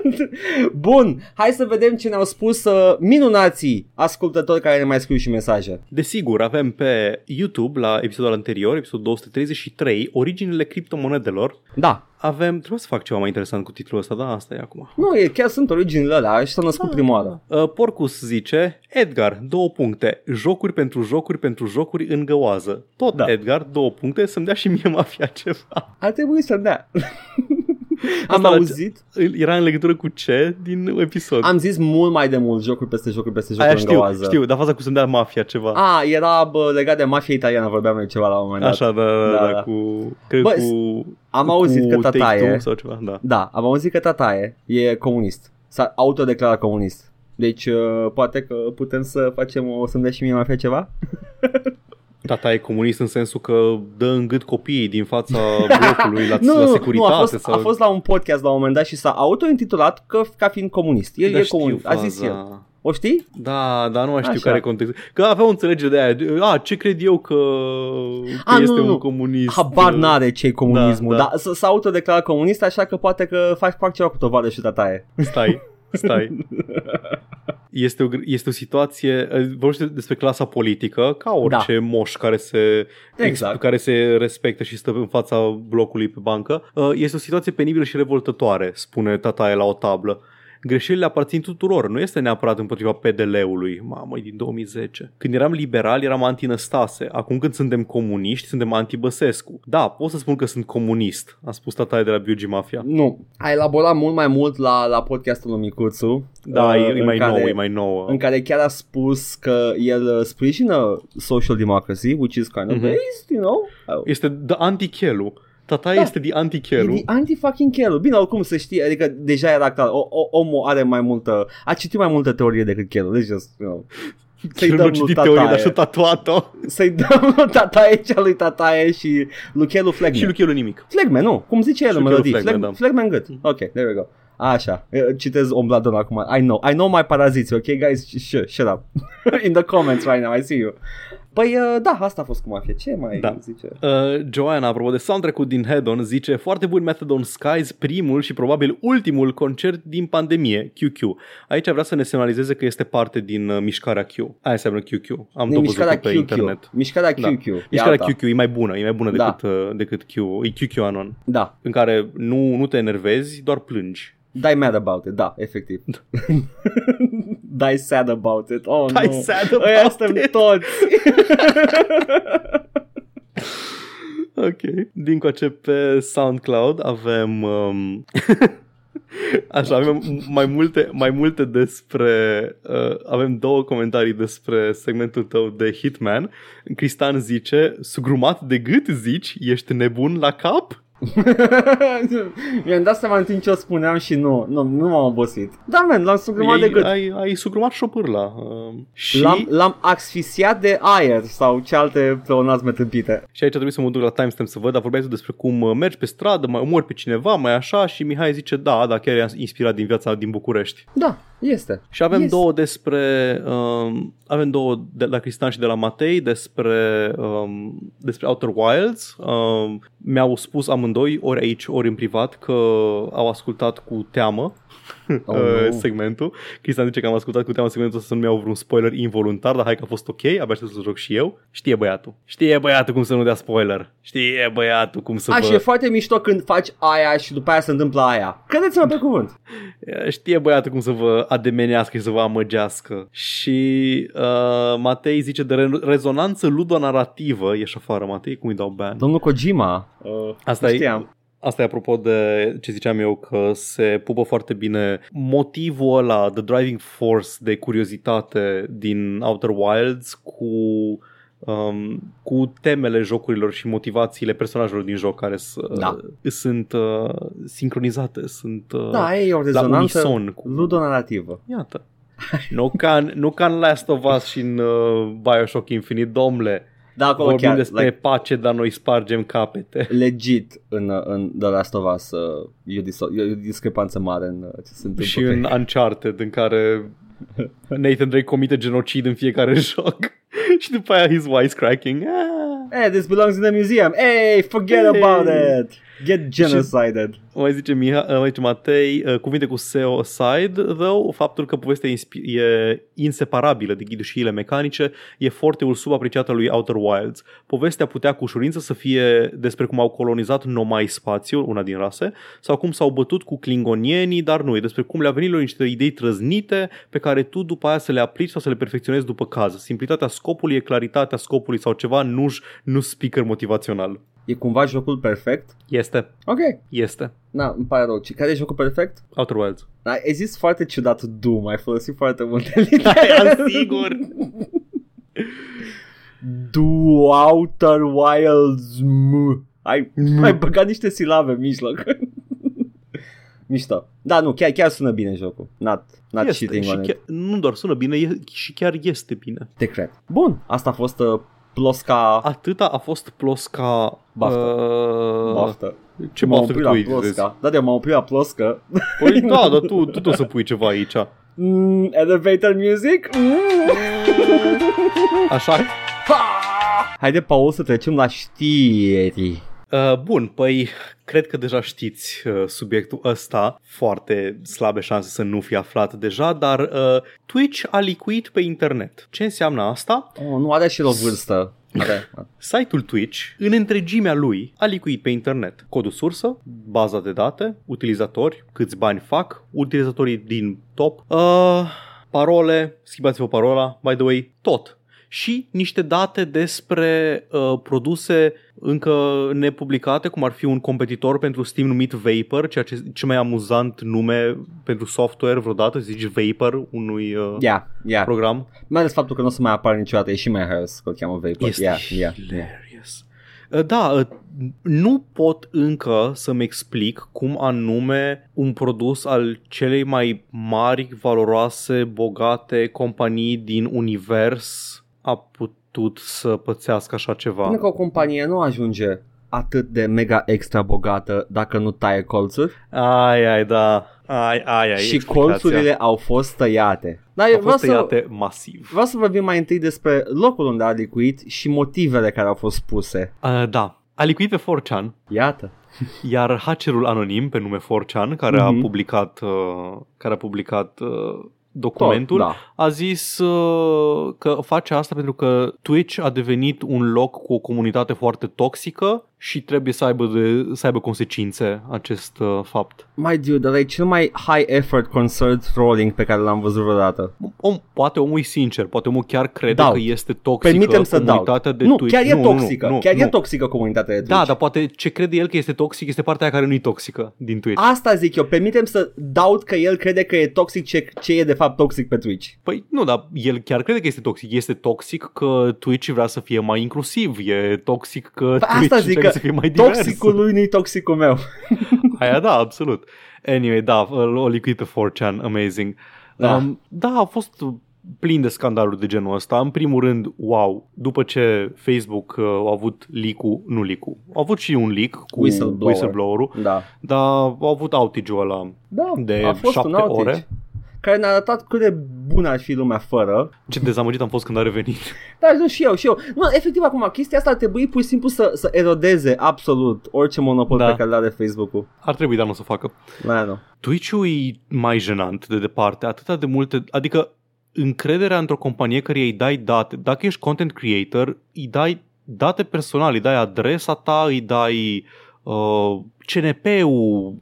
Bun, hai să vedem ce ne-au spus uh, minunații ascultători care ne mai scriu și mesaje. Desigur, avem pe YouTube, la episodul anterior, episodul 233, originile criptomonedelor. Da, Avem, trebuie să fac ceva mai interesant cu titlul ăsta, da, asta e acum. nu, e, chiar sunt originile alea și s-au născut prima oară. Uh, Porcus zice, Edgar, două puncte, jocuri pentru jocuri pentru jocuri în găoază. Tot Da. da. Edgar, două puncte, să-mi dea și mie mafia ceva. Ar trebui să dea. Am Asta la- auzit, Era în legătură cu ce din episod? am zis mult mai de mult jocuri peste jocuri peste jocuri Aia în știu, găoază. știu, dar faza cu să-mi dea mafia ceva. A, era bă, legat de mafia italiană, vorbeam noi ceva la un moment dat. Așa, da, da, Da, da, da. cu... Cred Bă, cu... am cu auzit că Take-Two tataie, sau ceva, da. da, am auzit că tataie e comunist. S-a autodeclarat comunist. Deci uh, poate că putem să facem o să-mi dea și mie mafia ceva? Tata e comunist în sensul că dă în gât copiii din fața blocului la, Nu, la nu, securitate nu, a fost, sau... a fost la un podcast la un moment dat și s-a autointitulat că, ca fiind comunist. El Da, e știu comunist, a zis faza. el. O știi? Da, dar nu mai știu Așa. care e contextul. Că avea o înțelegere de aia. de, A, ce cred eu că, că A, nu, este nu, nu. un comunist. Habar n-are ce comunismul, Da, da, da. dar s- s-a autodeclarat comunist, așa că poate că fac, fac ceva cu tovadă și tataie. Stai, stai. Este o, gr- este o situație, eh, vorbește despre clasa politică, ca orice da. moș care se, Exact. care se respectă și stă în fața blocului pe bancă. Uh, Este o situație penibilă și revoltătoare, spune tataie la o tablă. Greșelile aparțin tuturor, nu este neapărat împotriva PDL-ului, mamă, e din 2010. Când eram liberal, eram anti-Năstase. Acum când suntem comuniști, suntem anti-Băsescu. Da, pot să spun că sunt comunist, a spus tataie de la Biugi Mafia. Nu, a elaborat mult mai mult la, la podcastul lui Micuțu. Da, uh, e, e în mai care, nouă, e mai nouă. În care chiar a spus că el uh, sprijină social democracy, which is kind of Mhm. based, you know? Uh, Este de anti-chelu. Tataie Da. este de E anti-chelu. de anti-fucking Chelu. Bine, oricum să știi, adică deja era clar, o, o, omul are mai multă, a citit mai multă teorie decât Chelu. Deci just, you know, să-i Chelu dăm nu lui citit teorie, dar tataie. și-a tatuat-o. Să-i dăm lui tataie cea lui tataie și lui Chelu Flegme. Și lui Chelu nimic. Flegme, nu, cum zice el Și în Chelu melodie. Flegme, Flegme, da. Flegme în gât. Ok, there we go. Așa, eh, citez Ombladon acum. I know, I know my paraziți, ok guys? Shut, shut up. In the comments right now, I see you. Păi uh, da, asta a fost cu mafia. Ce mai Da. zice? Uh, Joanna, apropo de soundtrack-ul din Head-On, zice foarte bun Method on Skies, primul și probabil ultimul concert din pandemie, QQ. Aici vrea să ne semnalizeze că este parte din uh, mișcarea Q. Aia înseamnă QQ. Am Din tot mișcarea văzut pe QQ. internet. Mișcarea Da. QQ. e Mișcarea alta. QQ e mai bună, e mai bună Da. decât, uh, decât Q. E QQ Anon, Da. în care nu, nu te enervezi, doar plângi. Die mad about it, da, efectiv. Die sad about it. Oh, Die nu. sad Ăia about suntem it. toți. Ok. Din coace pe SoundCloud avem... Um... Așa, avem mai multe, mai multe despre... Uh, avem două comentarii despre segmentul tău de Hitman. Cristan zice, sugrumat de gât zici, ești nebun la cap? Mi-am dat seama în timp ce o spuneam și nu, nu, nu m-am obosit. Da, man, l-am sugrumat de ai, gât. ai, ai sugrumat șopârla. Uh, și, L-am, l-am asfixiat de aer sau ce alte pleonazme tâmpite. și aici trebuie să mă duc la timestamp să văd, dar vorbeai tu despre cum uh, mergi pe stradă, mai omori pe cineva, mai așa și Mihai zice, da, da, chiar e inspirat din viața din București. Da, este. Și avem Yes. două despre um, avem două de la Cristian și de la Matei despre um, despre Outer Wilds. Um, mi-au spus amândoi ori aici, ori în privat că au ascultat cu teamă Oh, uh, nu. segmentul. Cristian zice că am ascultat cu teamă segmentul ăsta să nu iau vreun spoiler involuntar, dar hai că a fost ok, abia aștept să joc și eu. Știe băiatul. Știe băiatul cum să nu dea spoiler. Știe băiatul cum să A, vă... și e foarte mișto când faci aia și după aia se întâmplă aia. Credeți-mă pe cuvânt. Știe băiatul cum să vă ademenească și să vă amăgească. Și uh, Matei zice de re- rezonanță ludonarrativă. Ești afară, Matei? Cum îi dau ban? Domnul Kojima. Uh, Asta e, știam. Asta e apropo de ce ziceam eu, că se pupă foarte bine motivul ăla, the driving force de curiozitate din Outer Wilds cu um, cu temele jocurilor și motivațiile personajelor din joc care s- Da. sunt uh, sincronizate, sunt uh, Da, e o la rezonanță unison cu ludonarrativă. Iată. nu ca, nu ca în Last of Us și în uh, Bioshock Infinite, domnule. Da, acolo Vorbim chiar, despre like, pace, dar noi spargem capete. legit în, în The Last of Us uh, e, o dis- e o discrepanță mare în uh, ce se întâmplă. Și pe- în Uncharted, în care Nathan Drake comite genocid în fiecare joc. și după aia he's wisecracking. Ah. Hey, this belongs in the museum. Hey, forget Hey. about it. Get genocided. Mai zice, Miha, mai zice Matei, uh, cuvinte cu SEO side, though, faptul că povestea inspi- e inseparabilă de ghidușiile mecanice e forteul subapreciat al lui Outer Wilds. Povestea putea cu ușurință să fie despre cum au colonizat nomai spațiul, una din rase, sau cum s-au bătut cu klingonienii, dar nu, e despre cum le-a venit lor niște idei trăznite pe care tu după aia să le aplici sau să le perfecționezi după caz. Simplitatea scopului e claritatea scopului sau ceva, nu, nu speaker motivațional. E cumva jocul perfect? Este, Ok. este. Na, îmi pare rău. Ce- Care e jocul perfect? Outer Wilds. Ai ai zis foarte ciudat Doom, ai folosit foarte multe litere. Am sigur. Do Outer Wilds M. Ai, ai băgat niște silabe în mijloc. Mișto. Da, nu, chiar, chiar sună bine jocul. Not, not Este, cheating și on it. chiar, nu doar sună bine, e, și chiar este bine. Te cred. Bun, asta a fost uh, plosca... Atâta a fost plosca... Baftă. Uh, Baftă. Ce M-am baftă oprit că tu la îi vezi? plosca. Da, de m-am oprit la ploscă. Păi da, dar tu, tu trebuie să pui ceva aici. Mm, elevator music? Mm. Așa? Haide, Paul, să trecem la știri. Uh, bun, păi cred că deja știți uh, subiectul ăsta, foarte slabe șanse să nu fi aflat deja, dar uh, Twitch a licuit pe internet. Ce înseamnă asta? Oh, nu are și el o vârstă. Are. Site-ul Twitch, în întregimea lui, a licuit pe internet. Codul sursă, baza de date, utilizatori, câți bani fac, utilizatorii din top, uh, parole, schimbați-vă parola, by the way, tot. Și niște date despre uh, produse încă nepublicate, cum ar fi un competitor pentru Steam numit Vapor, ceea ce cel mai amuzant nume pentru software vreodată, zici Vapor unui uh, Yeah, yeah. program. Mai ales faptul că nu o să mai apară niciodată, e și mai haios că o cheamă Vapor. Este yeah, yeah, yeah. hilarious. Uh, Da, uh, nu pot încă să-mi explic cum anume un produs al celei mai mari, valoroase, bogate companii din univers a putut să pățească așa ceva. Până că o companie nu ajunge atât de mega extra bogată dacă nu taie colțuri Ai, ai, da. Ai, ai, ai. și explicația. colțurile au fost tăiate. Dar eu au vreau fost să, tăiate masiv. vreau să vorbim mai întâi despre locul unde a licuit și motivele care au fost puse. Uh, da. A licuit pe 4chan, Iată. iar hackerul anonim pe nume 4chan, care a Mhm. publicat, uh, care a publicat uh, documentul, Tot, da. a zis uh, că face asta pentru că Twitch a devenit un loc cu o comunitate foarte toxică și trebuie să aibă, de, să aibă consecințe acest uh, fapt. My dude, dar e cel mai high effort concert trolling pe care l-am văzut vreodată. Om, poate omul e sincer, poate omul chiar crede Doubt. că este toxică Permitem să dau. comunitatea de Nu, Twitch. chiar e nu, nu, toxică. Nu, chiar nu. e toxică comunitatea de Twitch. Da, dar poate ce crede el că este toxic este partea aia care nu e toxică din Twitch. Asta zic eu, permitem să doubt că el crede că e toxic ce, ce e de fapt toxic pe Twitch. Păi nu, dar el chiar crede că este toxic. Este toxic că Twitch vrea să fie mai inclusiv. E toxic că Păi Twitch asta zic trebuie că să fie mai divers. Toxicul lui nu-i toxicul meu. Aia da, absolut. Anyway, da, o licuit pe 4chan, amazing. Da. Da. Um, da, a fost plin de scandaluri de genul ăsta. În primul rând, wow, după ce Facebook uh, a avut leak-ul, nu leak-ul, a avut și un leak cu Whistleblower. whistleblower-ul, Da. dar au avut outage-ul ăla Da, de a fost un șapte outage ore. Care ne-a arătat cât de bună ar fi lumea fără. Ce dezamăgit am fost când a revenit. Dar nu și eu, și eu. Nu, efectiv acum, chestia asta ar trebui pur și simplu să, să erodeze absolut orice monopol Da. pe care l-are Facebook-ul. Ar trebui, dar nu o să facă. Da, nu. Twitch-ul e mai jenant de departe, atâta de multe, adică încrederea într-o companie care îi dai date, dacă ești content creator, îi dai date personale, îi dai adresa ta, îi dai uh, CNP-ul,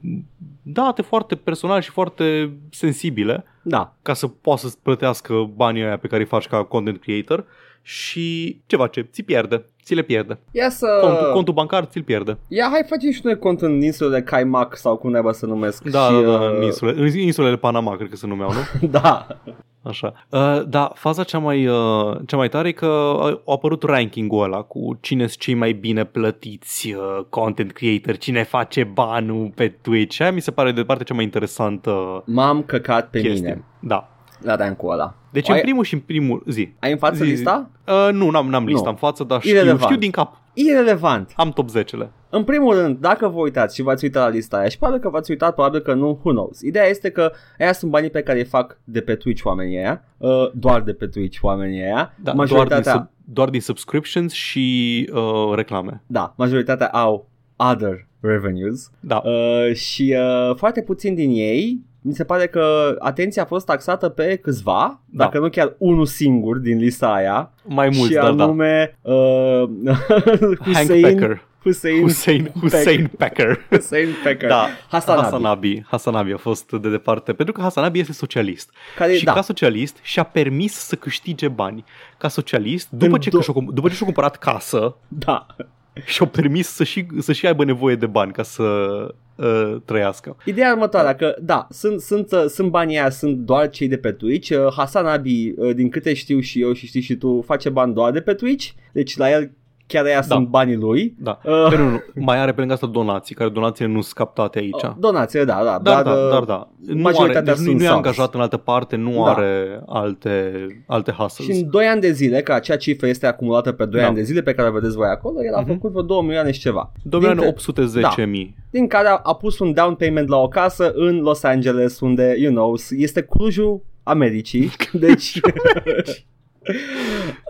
date foarte personale și foarte sensibile Da. ca să poată să plătească banii aia pe care îi faci ca content creator și ce face? Ți pierde, ți le pierde. Ia să... Contul, contul bancar ți-l pierde. Ia, hai facem și noi cont în insulele Caimac sau cum neba să numesc. Da, și, da, da, uh, în, insule, în insulele Panama, cred că se numeau, nu? da. Așa. Uh, da, faza cea mai, uh, cea mai tare e că a a apărut ranking-ul ăla cu cine sunt cei mai bine plătiți uh, content creator, cine face banul pe Twitch. Aia mi se pare de partea cea mai interesantă M-am căcat pe chestie. mine. Da. La rank ăla. Deci Ai- în primul și în primul zi. Ai în față Zi- lista? Uh, nu, n-am, n-am lista Nu. în față, dar știu, Irelevant. știu din cap. Irelevant. Am top 10-le. În primul rând, dacă vă uitați și v-ați uitat la lista aia și probabil că v-ați uitat, probabil că nu, who knows. Ideea este că aia sunt banii pe care îi fac de pe Twitch oamenii aia, uh, doar de pe Twitch oamenii aia. Da, doar, din, majoritatea, sub, doar din subscriptions și uh, reclame. da, majoritatea au other revenues Da. uh, și uh, foarte puțin din ei mi se pare că atenția a fost taxată pe câțiva, Da. dacă nu chiar unul singur din lista aia, Mai mulți, și dar da. anume uh, Hank Hussein, Packer. Hussein, Hussein, Hussein Packer. Hussein Packer, Da, Hasanabi, Hasanabi. Hasanabi a fost de departe, pentru că Hasanabi este socialist. care, și da, ca socialist și-a permis să câștige bani. Ca socialist, după ce, do- și-a, cum- după ce și-a cumpărat casă, da, și-a permis să și, să și aibă nevoie de bani ca să uh, trăiască. Ideea e următoarea, că da, sunt, sunt, uh, sunt banii aia, sunt doar cei de pe Twitch. Uh, Hasan Abi, uh, din câte știu și eu și știi și tu, face bani doar de pe Twitch. Deci la el chiar aia Da. sunt banii lui. Da. Uh, Dar nu, nu, mai are pe lângă asta donații, care donațiile nu sunt captate aici. uh, donație, da, da. Dar, da, uh, dar, da. Nu, are, majoritatea deci nu, sunt nu e subs. angajat în altă parte, nu Da. are alte, alte hustles. Și în 2 ani de zile, că acea cifră este acumulată pe 2 Da. ani de zile pe care o vedeți voi acolo, el a Mhm. făcut vreo 2 milioane și ceva. 2 milioane Din- 810 mii. Din care a, a pus un down payment la o casă în Los Angeles, unde, you know, este Clujul Americii. Deci...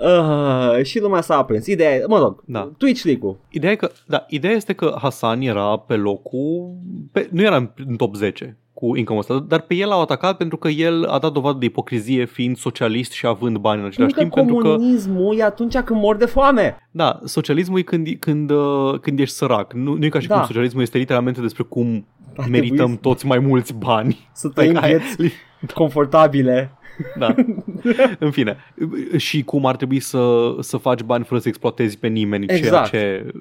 uh, și lumea s-a aprins. Ideea e, mă rog, Da. Twitch League-ul. Ideea, e că, da, ideea este că Hasan era pe locul, pe, nu era în, în top 10 cu income ăsta, dar pe el l-au atacat pentru că el a dat dovadă de ipocrizie fiind socialist și având bani în același Pentru timp, că pentru că, comunismul e atunci când mor de foame. da, socialismul e când, când, uh, când ești sărac. Nu, nu e ca și Da. cum socialismul este literalmente despre cum Ar merităm trebui toți mai mulți bani. Să trăim Like, aia- vieți confortabile. Da. În fine. Și cum ar trebui să, să faci bani fără să exploatezi pe nimeni, Exact. ceea ce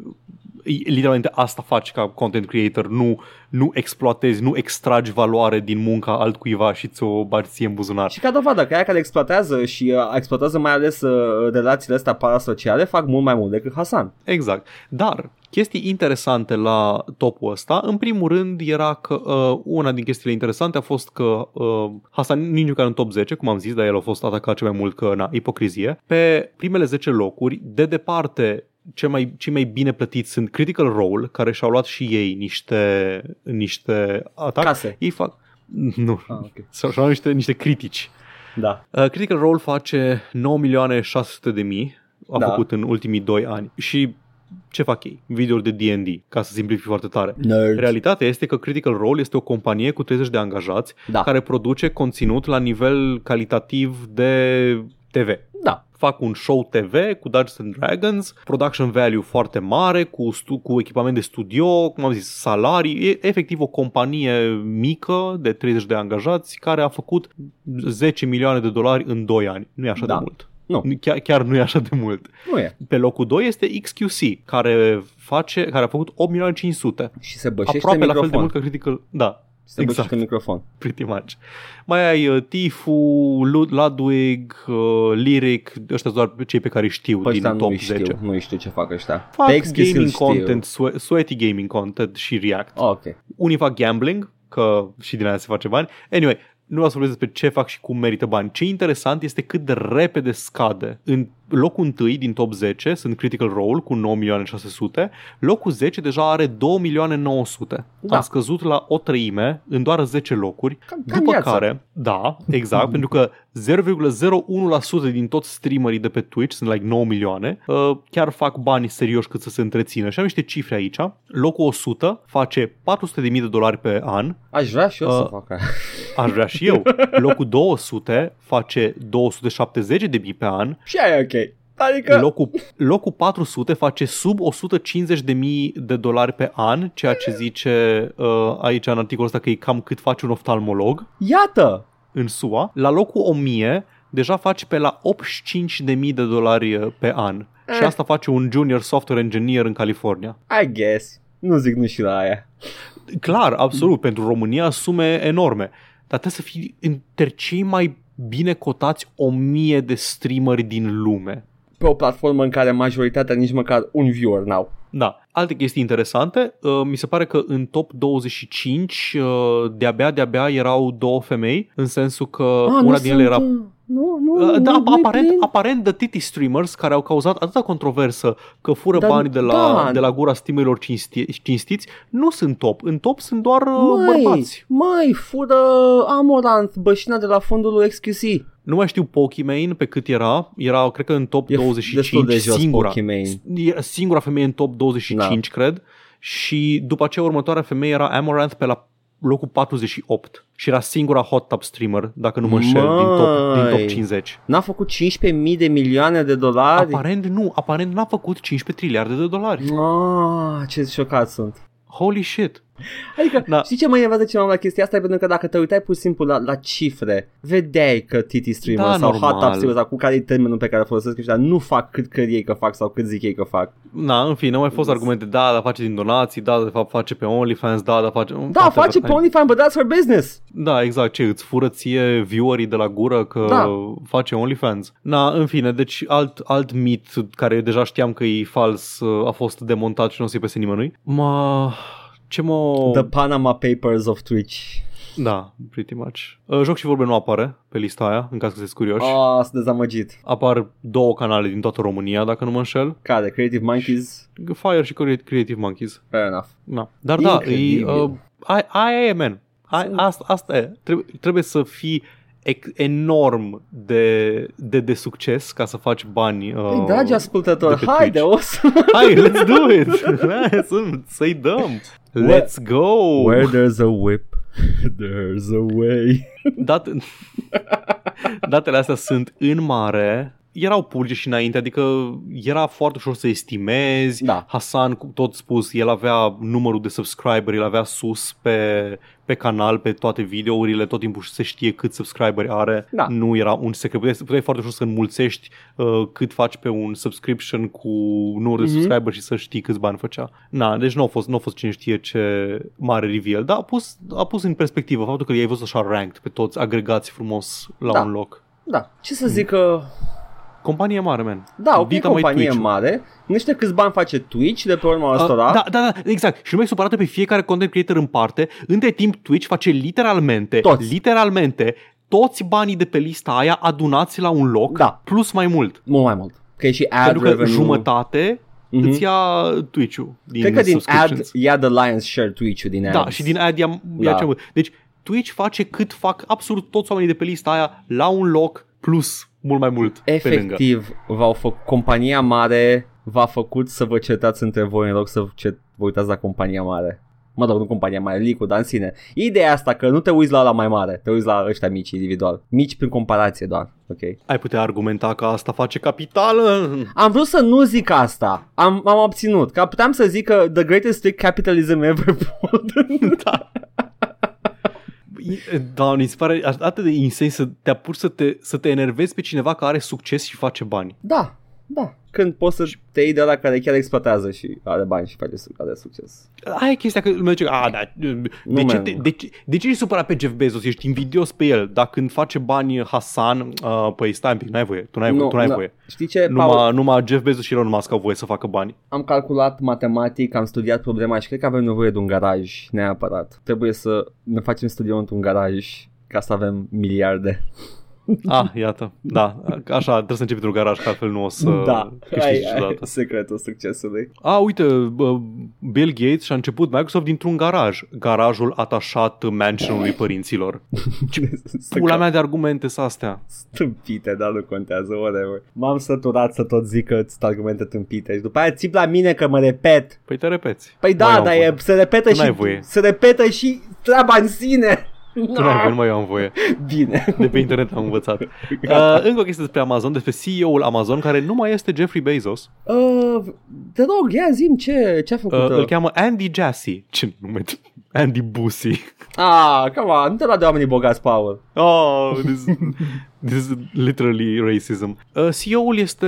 literalmente asta faci ca content creator, nu, nu exploatezi, nu extragi valoare din munca altcuiva și ți-o bagi ție în buzunar. Și ca dovadă că aia care exploatează și uh, exploatează mai ales uh, relațiile astea parasociale fac mult mai mult decât Hasan. Exact. Dar chestii interesante la topul ăsta, în primul rând era că uh, una din chestiile interesante a fost că uh, Hasan nici măcar în top 10, cum am zis, dar el a fost atacat cel mai mult că na, ipocrizie. Pe primele 10 locuri, de departe cei mai, cei mai bine plătiți sunt Critical Role, care și-au luat și ei niște, niște atac. Case. Ei fac... Nu, Ah, ok. și-au luat niște, niște critici. Da. Uh, Critical Role face 9 milioane 600 de mii, a Da. făcut în ultimii 2 ani. Și ce fac ei? Videouri de D&D, ca să simplific foarte tare. Nerd. Realitatea este că Critical Role este o companie cu 30 de angajați Da. care produce conținut la nivel calitativ de TV. Da. Fac un show TV cu Dungeons and Dragons, production value foarte mare, cu, stu- cu echipament de studio, cum am zis, salarii. E efectiv o companie mică de 30 de angajați care a făcut 10 milioane de dolari în 2 ani. Nu e așa Da. de mult. Nu. Chiar, chiar nu e așa de mult. Nu e. Pe locul 2 este XQC, care face, care a făcut 8 milioane 500. Și se bășește Aproape la fel de microfon. mult ca Critical. Da, Se exact. bășește microfon. pretty much. Mai ai uh, Tifu, Lud- Ludwig, uh, Lyric, ăștia sunt doar cei pe care îi știu Păi ăștia din nu top știu, 10. nu știu ce fac ăștia. Fac Pe XQC gaming știu. content, swe- sweaty gaming content și React. Oh, ok. Unii fac gambling, că și din aia se face bani. Anyway, nu vreau să vorbesc despre ce fac și cum merită bani. Ce interesant este cât de repede scade. În locul întâi din top 10 sunt Critical Role cu 9 milioane 600. Locul 10 deja are 2 milioane 900. Da. A scăzut la o treime în doar 10 locuri. Cam- cam după viața. care, da, exact, pentru că 0,01% din toți streamerii de pe Twitch sunt like 9 milioane, uh, chiar fac bani serioși cât să se întrețină. Și am niște cifre aici. Locul 100 face 400.000 de dolari pe an, Aș vrea și eu să Uh, fac aia. Aș vrea și eu. Locul 200 face 270 de mii pe an. Și aia e ok. Adică... Locul, locul 400 face sub 150 de mii de dolari pe an, ceea ce zice uh, aici în articolul ăsta că e cam cât face un oftalmolog Iată! în SUA. La locul 1000 deja faci pe la 85 de mii de dolari uh, pe an. Și Eh. asta face un junior software engineer în California. I guess. Nu zic nu și la aia. Clar, absolut, pentru România sume enorme. Dar trebuie să fii între cei mai bine cotați o mie de streameri din lume. Pe o platformă în care majoritatea nici măcar un viewer n-au. Da. Alte chestii interesante, uh, mi se pare că în top 25 uh, de-abia, de-abia erau două femei, în sensul că Ah, una nu din ele era sunt, uh, Nu, nu, Uh, Da, nu, nu-i aparent, plin. aparent The Titty Streamers care au cauzat atâta controversă că fură Dar- bani de la, da. de la gura streamerilor cinsti, cinstiți, nu sunt top. În top sunt doar uh, Măi, bărbați. măi, fură Amoranth, bășina de la fondul lui XQC. Nu mai știu Pokimane pe cât era. Era, cred că în top E destul 25, de jos singura. Pokimane. Era singura femeie în top 25, cred. Și după aceea următoarea femeie era Amaranth pe la locul 48 și era singura hot tub streamer, dacă nu mă înșel, din top, din top Măi. 50. N-a făcut 15.000 de milioane de dolari? Aparent nu, aparent n-a făcut 15 triliarde de dolari. Ah, ce șocat sunt. Holy shit. Adică, Da. știi ce mă enervează ceva la chestia asta? E pentru că dacă te uitai pur și simplu la, la cifre, vedeai că TT streamer Da, sau normal. hot tub streamer sau cu care e termenul pe care folosesc ăștia nu fac cât cred ei că fac sau cât zic ei că fac. Na, în fine, au mai fost argumente, da, dar face din donații, da, de fapt face pe OnlyFans, da, dar face... Da, face pe OnlyFans, but that's her business. Da, exact, ce, îți fură ție viewerii de la gură că Da. face OnlyFans. Na, în fine, deci alt, alt mit care deja știam că e fals a fost demontat și nu o să-i pese nimănui. Ma... Ce mă... The Panama Papers of Twitch. Da, pretty much. Uh, Joc și vorbe nu apare pe lista aia, în caz că sunteți curioși. Ah, sunt dezamăgit. Apar două canale din toată România, dacă nu mă înșel. Care? Creative Monkeys? Fire și Creative Monkeys. Fair enough. Da. Dar da, e, Incredibil. uh, ai- aia e, man. Ai, asta, asta e. Trebuie, trebuie să fii ex- enorm de, de, de succes ca să faci bani. Uh, Păi, dragi ascultători, de pe haide, Twitch. o să... Hai, let's do it! Hai, să- Să-i dăm! Let's go! Where there's a whip, there's a way. Dat, datele astea sunt în mare erau publice și înainte, adică era foarte ușor să estimezi. Da. Hasan, cum tot spus, el avea numărul de subscriberi, el avea sus pe, pe canal, pe toate videourile, tot timpul se știe cât subscriberi are. Da. Nu era un secret. Puteai, puteai foarte ușor să înmulțești uh, cât faci pe un subscription cu numărul de Mhm. subscriberi și să știi câți bani făcea. Na, deci nu a fost, nu a fost cine știe ce mare reveal, dar a pus, a pus în perspectivă faptul că i-ai văzut așa ranked pe toți agregați frumos la Da. un loc. Da, ce să zic că... Companie mare, man. Da, ok, Dita mai companie Twitch-ul. mare. Nu știu câți bani face Twitch de pe urma ăstora. Uh, da, da, da, exact. Și nu mai supărată pe fiecare content creator în parte. Între timp, Twitch face literalmente, Toți. literalmente, toți banii de pe lista aia adunați la un loc, Da. plus mai mult. Mult mai mult. Că e și ad Pentru că revenue. jumătate Mhm. îți ia Twitch-ul din Cred că din ad subscriptions. ia the lion's share Twitch-ul din Da, ads. și din ad ia, ia Da. ce mult. Deci Twitch face cât fac absolut toți oamenii de pe lista aia la un loc, plus mult mai mult pe lângă. Efectiv, v-au făcut, compania mare v-a făcut să vă certați între voi în loc să ce, vă uitați la compania mare. Mă rog, nu compania mare, Licu, dar în sine. Ideea asta că nu te uiți la la mai mare, te uiți la ăștia mici individual. Mici prin comparație doar, ok? Ai putea argumenta că asta face capitală? Am vrut să nu zic asta, am, am obținut, că puteam să zic că the greatest strict capitalism ever pulled. da. Da, mi se pare atât de insane să te apuci să te, să te enervezi pe cineva care are succes și face bani. da, da. Când poți să te iei de la care chiar exploatează și are bani și face su- are succes. Aia e chestia că lumea zice, a, da, de, Nu, ce, man. te, de, ce, de ce ești supărat pe Jeff Bezos? Ești invidios pe el. Dar când face bani Hasan, uh, păi stai un pic, n-ai voie, tu n-ai, voie, tu n-ai na- voie. Știi ce, Paul? Numai, numai Jeff Bezos și Elon Musk au voie să facă bani. Am calculat matematic, am studiat problema și cred că avem nevoie de un garaj neapărat. Trebuie să ne facem studiul într-un garaj ca să avem miliarde. Ah, iată, da, așa, trebuie să începi într-un garaj, că altfel nu o să da, câștigi ai, ai, niciodată. secretul succesului. A, uite, bă, Bill Gates și-a început Microsoft dintr-un garaj. Garajul atașat mansionului părinților. Pula mea de argumente sunt astea. Stâmpite, dar nu contează, whatever. M-am săturat să tot zic că sunt argumente tâmpite și după aia țip la mine că mă repet. Păi te repeți. Păi Nu da, eu dar am e, voie. se repetă Tu n-ai și voie. se repetă și treaba în sine. Tu n-ai voie, nu mai eu am voie. Bine. De pe internet am învățat. Uh, încă o chestie despre Amazon, despre CEO-ul Amazon, care nu mai este Jeffrey Bezos. Uh, te rog, ia zim ce, ce a făcut. Uh, Uh, îl cheamă Andy Jassy. Ce nume? Andy Bussy. ah, come on, nu te la de oamenii bogați, Paul. Oh, this, this is literally racism. Uh, CEO-ul este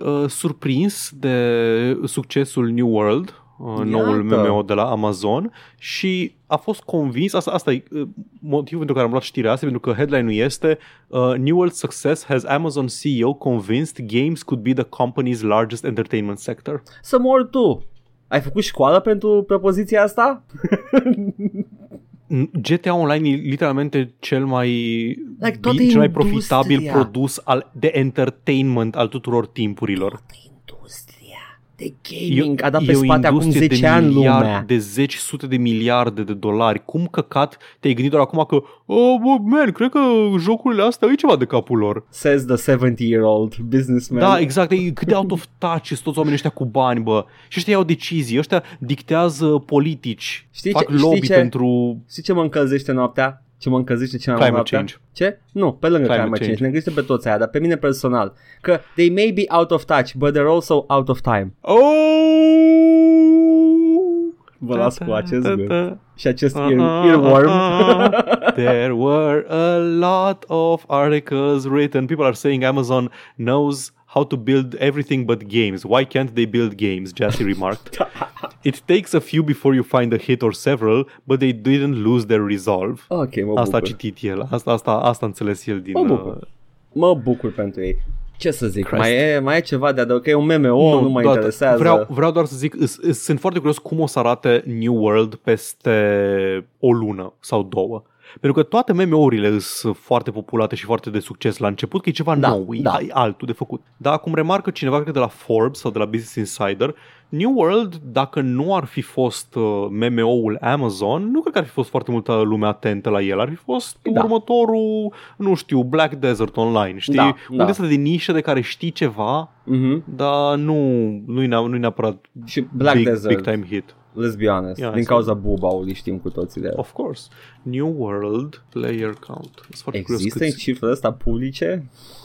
uh, surprins de succesul New World, uh, noul Iată. MMO de la Amazon și a fost convins, asta, asta e uh, motivul pentru care am luat știrea asta, pentru că headline-ul este uh, New World Success has Amazon CEO convinced games could be the company's largest entertainment sector. Să mor tu. Ai făcut școală pentru propoziția asta? GTA Online e literalmente cel mai, Like, toată cel mai industria. profitabil produs al, de entertainment al tuturor timpurilor. Industria de gaming a dat pe spate acum industrie 10 de ani miliard, lumea. De zeci, sute de miliarde de dolari. Cum căcat te-ai gândit doar acum că oh, bă, man, cred că jocurile astea e ceva de capul lor. Says the 70-year-old businessman. Da, exact. E, cât de out of touch sunt toți oamenii ăștia cu bani, bă. Și ăștia iau decizii. Ăștia dictează politici. Știi fac ce- știi lobby ce? pentru Știi ce mă încălzește noaptea? Ce mă încălzește cel mai mult climate noaptea? change. Ce? Nu, pe lângă Climate climate, change. change. Ne gândește pe toți aia, dar pe mine personal. Că they may be out of touch, but they're also out of time. Oh! Vă las cu acest Da, gând. da. Și acest Uh-huh, ear, earworm. uh-huh. There were a lot of articles written. People are saying Amazon knows how to build everything but games. Why can't they build games? Jassy remarked. It takes a few before you find a hit or several, but they didn't lose their resolve. ok, mă Asta a bucur. citit el. Asta, asta, asta a înțeles el din... Mă bucur. uh, Mă bucur pentru ei. Ce să zic, Christ. mai e, mai e ceva de adăugat, că e un MMO, nu, mă doar- interesează. Vreau, vreau doar să zic, îs- îs- sunt foarte curios cum o să arate New World peste o lună sau două. Pentru că toate MMO-urile sunt foarte populate și foarte de succes la început, că e ceva Da, nou, e- da. e altul de făcut. Dar cum remarcă cineva, cred că de la Forbes sau de la Business Insider, New World, dacă nu ar fi fost uh, MMO-ul Amazon, nu cred că ar fi fost foarte multă lume atentă la el. Ar fi fost Da. următorul, nu știu, Black Desert Online, știi? Da, Un da. de de nișă de care știi ceva, Mhm. dar nu, nu-i, nea- nu-i neapărat Și Black big, Desert, big time hit. Let's be honest, Ia, din să- cauza bubaului știm cu toții de el. Of course. New World Player Count. Sunt foarte curios Există în câți- cifrele astea publice?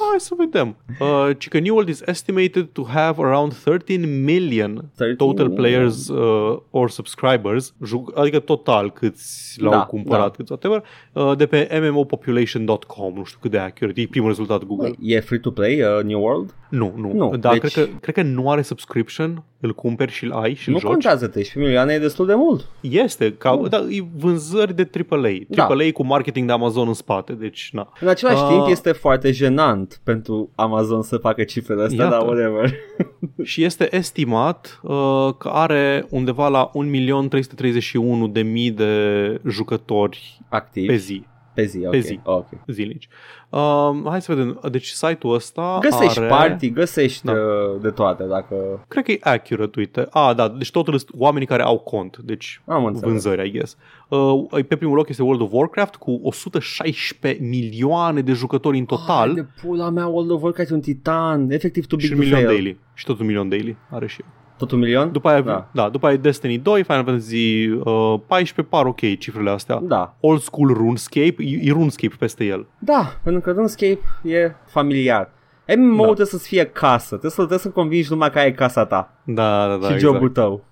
Hai să vedem. Uh, ci că New World is estimated to have around 13 million 13 total million. players uh, or subscribers, ju- adică total câți l-au Da, cumpărat, da. câți whatever, uh, de pe mmopopulation.com, nu știu cât de accurate, e primul rezultat Google. E free to play uh, New World? Nu, nu, Nu, dar deci- cred, că, cred că nu are subscription, îl cumperi și îl ai și îl nu joci. contează 13 milioane, e destul de mult. Este, ca, Mm. da, e vânzări de AAA. Da. AAA cu marketing de Amazon în spate, deci na. În același Ah. timp este foarte jenant pentru Amazon să facă cifrele astea, Iată. dar whatever. și este estimat uh, că are undeva la 1.331.000 de jucători Activ. pe zi, Pe zi, ok. Pe zi. ok. zilnici. Uh, hai să vedem. Deci site-ul ăsta Găsești are... party, găsești Da. uh, de toate dacă... Cred că e accurate, uite. Ah, da, deci totul sunt oamenii care au cont, deci Am înțeles. vânzări, I guess. Uh, pe primul loc este World of Warcraft cu 116 milioane de jucători în total. Ai de pula mea, World of Warcraft e un titan, efectiv tu și big un to milion fail. daily. Și tot un milion daily are și el. Tot un milion? După aia, Da. da. da, după aia Destiny 2, Final Fantasy uh, 14, par ok cifrele astea. Da. Old school RuneScape, e, e RuneScape peste el. Da, pentru că RuneScape e familiar. MMO Da. trebuie să-ți fie casă, trebuie să, trebuie să convingi lumea că ai casa ta Da, da, da. și exact. jobul tău.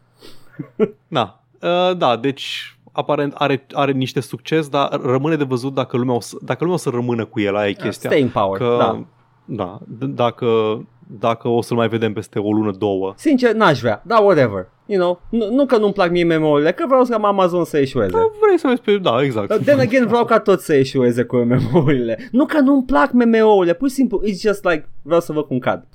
Da, uh, da, deci aparent are, are niște succes, dar rămâne de văzut dacă lumea o să, dacă lumea o să rămână cu el, aia e chestia. Staying power, că, da. da, d- dacă, dacă o să-l mai vedem peste o lună, două. Sincer, n-aș vrea, da, whatever. You know, nu, nu că nu-mi plac mie MMO-urile, că vreau să am Amazon să eșueze. Da, vrei să vezi pe... Da, exact. But Then again, vreau ca toți să eșueze cu MMO-urile. Nu că nu-mi plac MMO-urile, pur și simplu, it's just like, vreau să văd cum cad.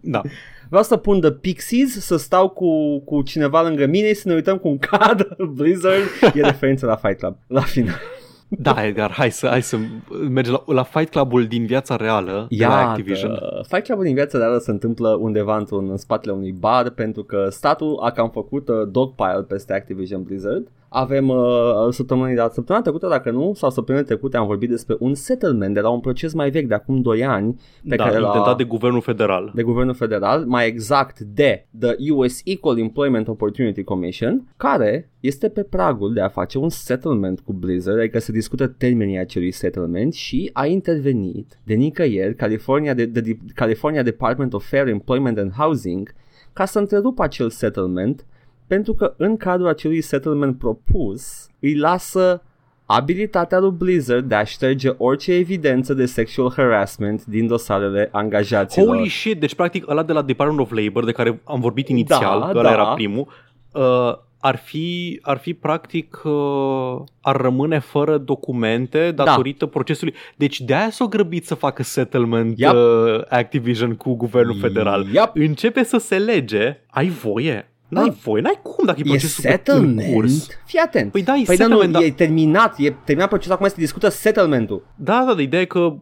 Da. Vreau să pun The Pixies, să stau cu, cu cineva lângă mine și să ne uităm cum cad Blizzard. E referință la Fight Club, la final. Da, Edgar, hai să, hai să mergem la, la Fight Club-ul din viața reală de la Iată, Activision. Fight Club din viața reală se întâmplă undeva într-un, în spatele unui bar pentru că statul a cam făcut uh, dogpile peste Activision Blizzard. Avem uh, săptămâna, săptămâna trecută, dacă nu, sau săptămâna trecută am vorbit despre un settlement de la un proces mai vechi de acum 2 ani pe da, care l-a intentat de guvernul federal. de guvernul federal, mai exact de The US Equal Employment Opportunity Commission, care este pe pragul de a face un settlement cu Blizzard, adică se discută termenii acelui settlement și a intervenit de nicăieri California, de, de, California Department of Fair Employment and Housing ca să întrerupă acel settlement pentru că în cadrul acelui settlement propus îi lasă abilitatea lui Blizzard de a șterge orice evidență de sexual harassment din dosarele angajaților. Holy shit, deci practic ăla de la Department of Labor de care am vorbit inițial, Da, că ăla da. era primul, uh, ar fi, ar fi practic, uh, ar rămâne fără documente datorită da. procesului. Deci de-aia s-o grăbit să facă settlement Yep. uh, Activision cu guvernul federal. Yep. Începe să se lege, ai voie. N-ai Da. voie, n-ai cum dacă e E procesul pe- în settlement? curs. Fii atent. Păi da, e păi da, settlement, nu, da. e terminat, e terminat procesul, acum se discută settlementul. Da, da, de ideea e că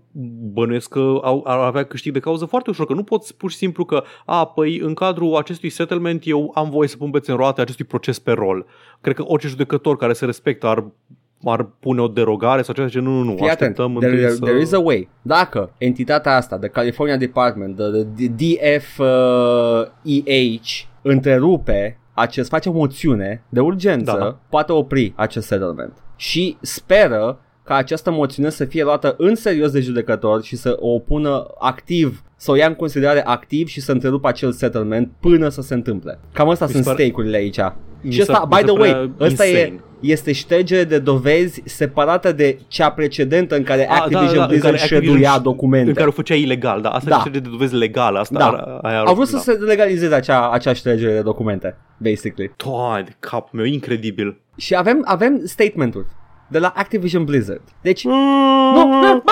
bănuiesc că au, ar avea câștig de cauză foarte ușor, că nu poți pur și simplu că, a, păi în cadrul acestui settlement eu am voie să pun bețe în roate acestui proces pe rol. Cred că orice judecător care se respectă ar ar pune o derogare sau ceva, zice nu, nu, nu, Fii atent, așteptăm there, întâi there, să... there is a way. Dacă entitatea asta, the California Department, the, the DFEH, întrerupe acest, face o moțiune de urgență, Da, da. poate opri acest settlement. Și speră ca această moțiune să fie luată în serios de judecător și să o pună activ, să o ia în considerare activ și să întrerupă acel settlement până să se întâmple. Cam astea Mi sunt se pare- stake-urile aici. Mi Și se- asta, mi by se the way, prea ăsta e, insane. Este ștergere de dovezi separată de cea precedentă în care A, da, Activision da, în Blizzard care shreduia Activision- documente. În care o făcea ilegal, da. Asta Da. da. e de dovezi legală. Asta Da. ar, aia ar, Au vrut da. să se legalizeze acea, acea ștergere de documente, basically. Doamne, capul meu, incredibil. Și avem, avem statement-uri de la Activision Blizzard. Deci, Nu, nu,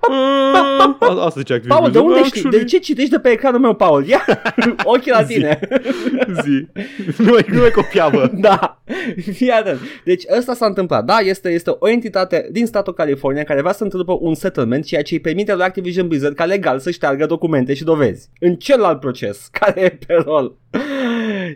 A- Asta zice Activision Paul, de unde știi? Actually, De ce citești de pe ecranul meu, Paul? Ia ochii la Zi. tine. Zi. Nu mai, nu mai copia, bă. da, fii atent. Deci ăsta s-a întâmplat. Da, este, este o entitate din statul California care vrea să întrerupă un settlement, ceea ce îi permite lui Activision Blizzard ca legal să șteargă documente și dovezi. În celălalt proces, care e pe rol.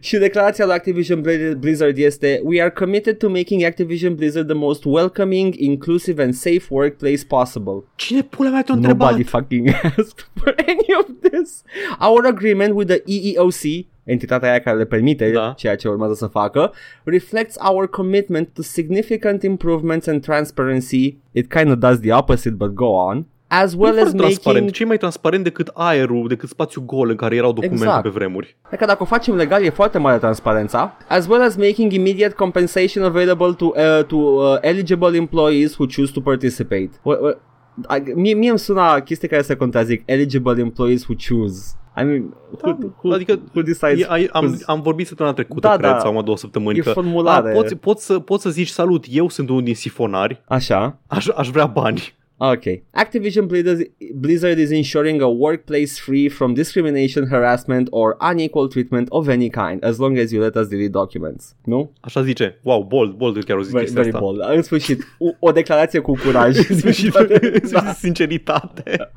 Și declarația lui Activision Bli- Blizzard este We are committed to making Activision Blizzard the most welcoming, inclusive and safe workplace possible. Cine pula mea te-a întrebat? Nobody fucking asked for any of this. Our agreement with the EEOC, entitatea aia care le permite Da. ceea ce urmează să facă, reflects our commitment to significant improvements and transparency. It kind of does the opposite, but go on. As well Nu e as foarte transparent. making... Ce e mai transparent decât aerul, decât spațiul gol în care erau documente Exact. pe vremuri? Adică dacă o facem legal e foarte mare transparența. As well as making immediate compensation available to, uh, to uh, eligible employees who choose to participate. Wha- wha- I- Mie, mie îmi sună chestii care se contrazic. Eligible employees who choose. I mean, who, who, adică who decides? E, ai, am, who's- am vorbit săptămâna trecută, Da, cred, da. sau mai două săptămâni. E că, formulare. a, poți, poți, să, poți să zici salut, eu sunt unul din sifonari, Așa. aș, aș vrea bani. Ok. Activision Blizzard, Blizzard is ensuring a workplace free from discrimination, harassment or unequal treatment of any kind, as long as you let us delete documents. Nu? Așa zice. Wow, bold, bold chiar o zis Very, chestia very asta. bold. În sfârșit, o, o declarație cu curaj. În sfârșit, Da. sinceritate.